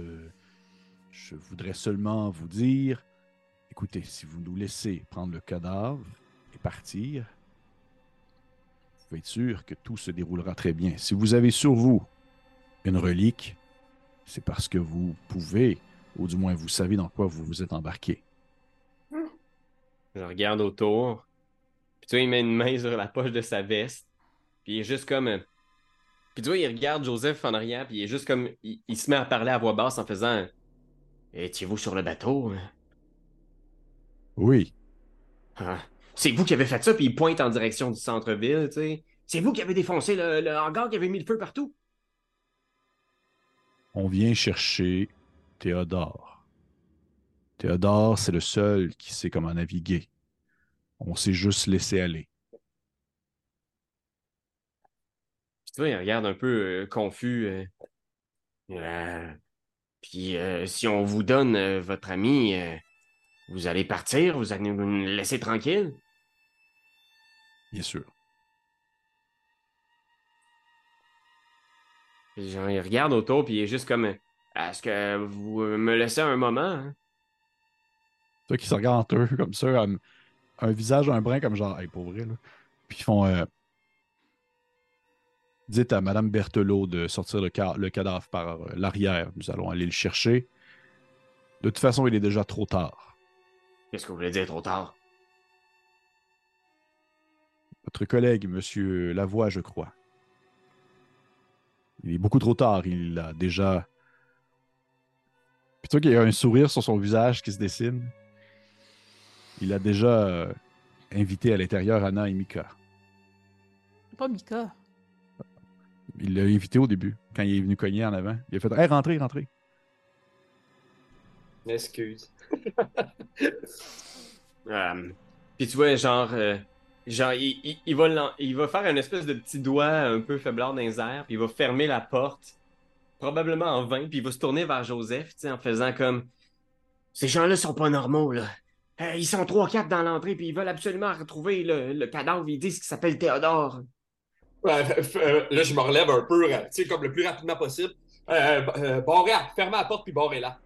je voudrais seulement vous dire écoutez, si vous nous laissez prendre le cadavre et partir, pouvez être sûr que tout se déroulera très bien. Si vous avez sur vous une relique, c'est parce que vous pouvez, ou du moins vous savez dans quoi vous vous êtes embarqué. Je regarde autour. Puis tu vois, il met une main sur la poche de sa veste. Puis il est juste comme. Euh, puis tu vois, il regarde Joseph en arrière. Puis il est juste comme. Il, se met à parler à voix basse en faisant. Étiez-vous sur le bateau? Hein? Oui. Ah, c'est vous qui avez fait ça, puis il pointe en direction du centre-ville, tu sais. C'est vous qui avez défoncé le, le hangar qui avait mis le feu partout. On vient chercher Théodore. Théodore, c'est le seul qui sait comment naviguer. On s'est juste laissé aller. Tu vois, il regarde un peu euh, confus. Euh. Euh, puis si on vous donne votre ami, vous allez partir, vous allez nous laisser tranquille? Bien sûr. Genre, il regarde autour, puis il est juste comme Est-ce que vous me laissez un moment? Hein? Toi qui se regardent entre eux comme ça, un, visage, un brin comme genre, hey, pour vrai, là. Puis ils font euh, Dites à Madame Berthelot de sortir le, le cadavre par euh, l'arrière. Nous allons aller le chercher. De toute façon, il est déjà trop tard. Qu'est-ce que vous voulez dire trop tard? Votre collègue, Monsieur Lavoie, je crois. Il est beaucoup trop tard. Il a déjà. Plutôt qu'il y a un sourire sur son visage qui se dessine. Il a déjà euh, invité à l'intérieur Anna et Mika. Pas Mika. Il l'a invité au début, quand il est venu cogner en avant. Il a fait Hey, rentrez, rentrez. Excuse. euh, Puis tu vois, genre, euh, genre il, il, va, il va faire une espèce de petit doigt un peu faiblard dans les airs, puis il va fermer la porte, probablement en vain, puis il va se tourner vers Joseph, tu sais, en faisant comme Ces gens-là sont pas normaux, là. Euh, ils sont trois quatre dans l'entrée, puis ils veulent absolument retrouver le, le cadavre. Ils disent qu'il s'appelle Théodore. là, je me relève un peu, tu sais, comme le plus rapidement possible. Euh, euh, barrez, fermez la porte, puis barrez-la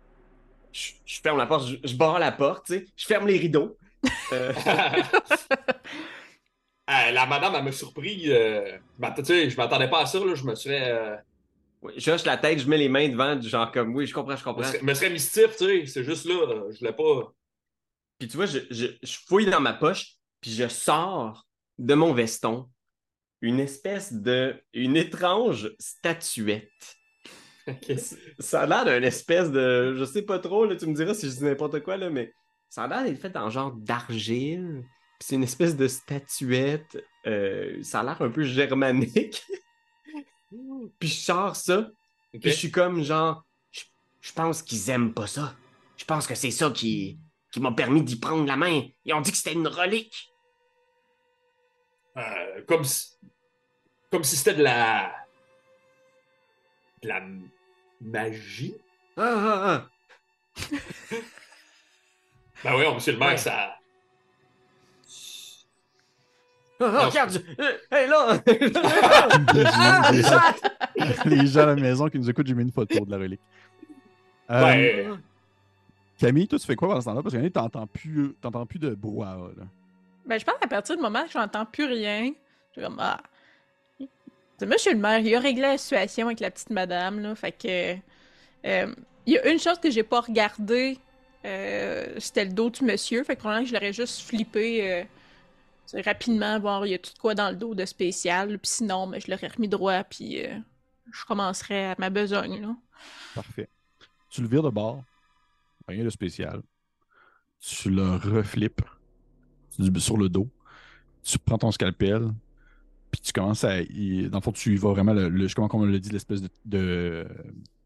je, ferme la porte, je, barre la porte, tu sais, je ferme les rideaux. Euh. La madame, elle m'a surpris. Euh... je m'attendais pas à ça, là, je me serais. Euh... je hoche la tête, je mets les mains devant, genre comme oui, je comprends, je comprends. Je me serais mystif, tu sais, c'est juste là, je voulais pas. Puis tu vois, je, je, je fouille dans ma poche, puis je sors de mon veston une espèce de. une étrange statuette ça a l'air d'une espèce de. Je sais pas trop, là, tu me diras si je dis n'importe quoi, là, mais ça a l'air d'être fait en genre d'argile. C'est une espèce de statuette. Euh, ça a l'air un peu germanique. puis je sors ça. Puis je suis comme genre. Je, pense qu'ils aiment pas ça. Je pense que c'est ça qui, qui m'a permis d'y prendre la main. Ils ont dit que c'était une relique. Euh, comme si. Comme si c'était de la. de la magie. Ah, ah, ah. ben oui, monsieur le maire, ça. Ah, regarde! Hey là! les, gens, à la maison qui nous écoutent, j'ai mis une photo de la relique. Euh, ben... Camille, toi, tu fais quoi pendant ce temps-là? Parce que t'entends plus, plus de brouhaha. Là. Ben, je pense qu'à partir du moment que j'entends plus rien, je suis comme, ah, Monsieur le maire, il a réglé la situation avec la petite madame, là. Fait que. Euh, il y a une chose que j'ai pas regardée, euh, c'était le dos du monsieur. Fait que probablement que je l'aurais juste flippé euh, rapidement, voir il y a tout quoi dans le dos de spécial. Puis sinon, mais ben, je l'aurais remis droit, puis je commencerais à ma besogne, là. Parfait. Tu le vires de bord, rien de spécial. Tu le reflippes sur le dos. Tu prends ton scalpel, puis tu commences à. dans le fond, tu y vas vraiment, le, comment on l'a dit, l'espèce de,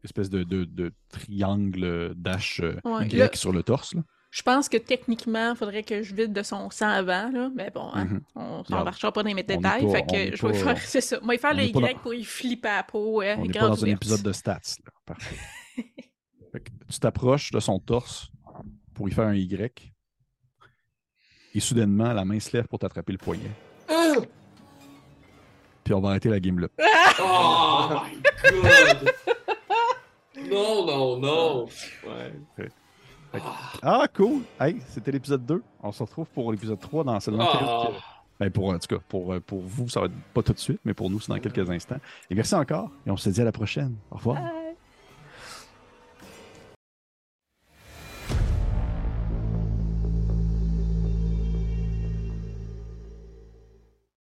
espèce de, de, triangle dash euh, Y sur le torse. Je pense que techniquement, il faudrait que je vide de son sang avant, là. mais bon, hein, mm-hmm. on s'en marchera pas dans les détails. fait que je vais faire, c'est ça. Moi, faire le Y pour y flipper à la peau. on n'est pas dans un épisode de stats. Là. Parfait. tu t'approches de son torse pour y faire un Y. Et soudainement, la main se lève pour t'attraper le poignet. Ah! puis on va arrêter la game là. Oh my god! non, non, non! Ouais. Ah, cool! Hey, c'était l'épisode 2. On se retrouve pour l'épisode 3 dans seulement oh. Ben pour, en tout cas, pour, pour vous, ça va être pas tout de suite, mais pour nous, c'est dans quelques instants. Et merci encore. Et on se dit à la prochaine. Au revoir.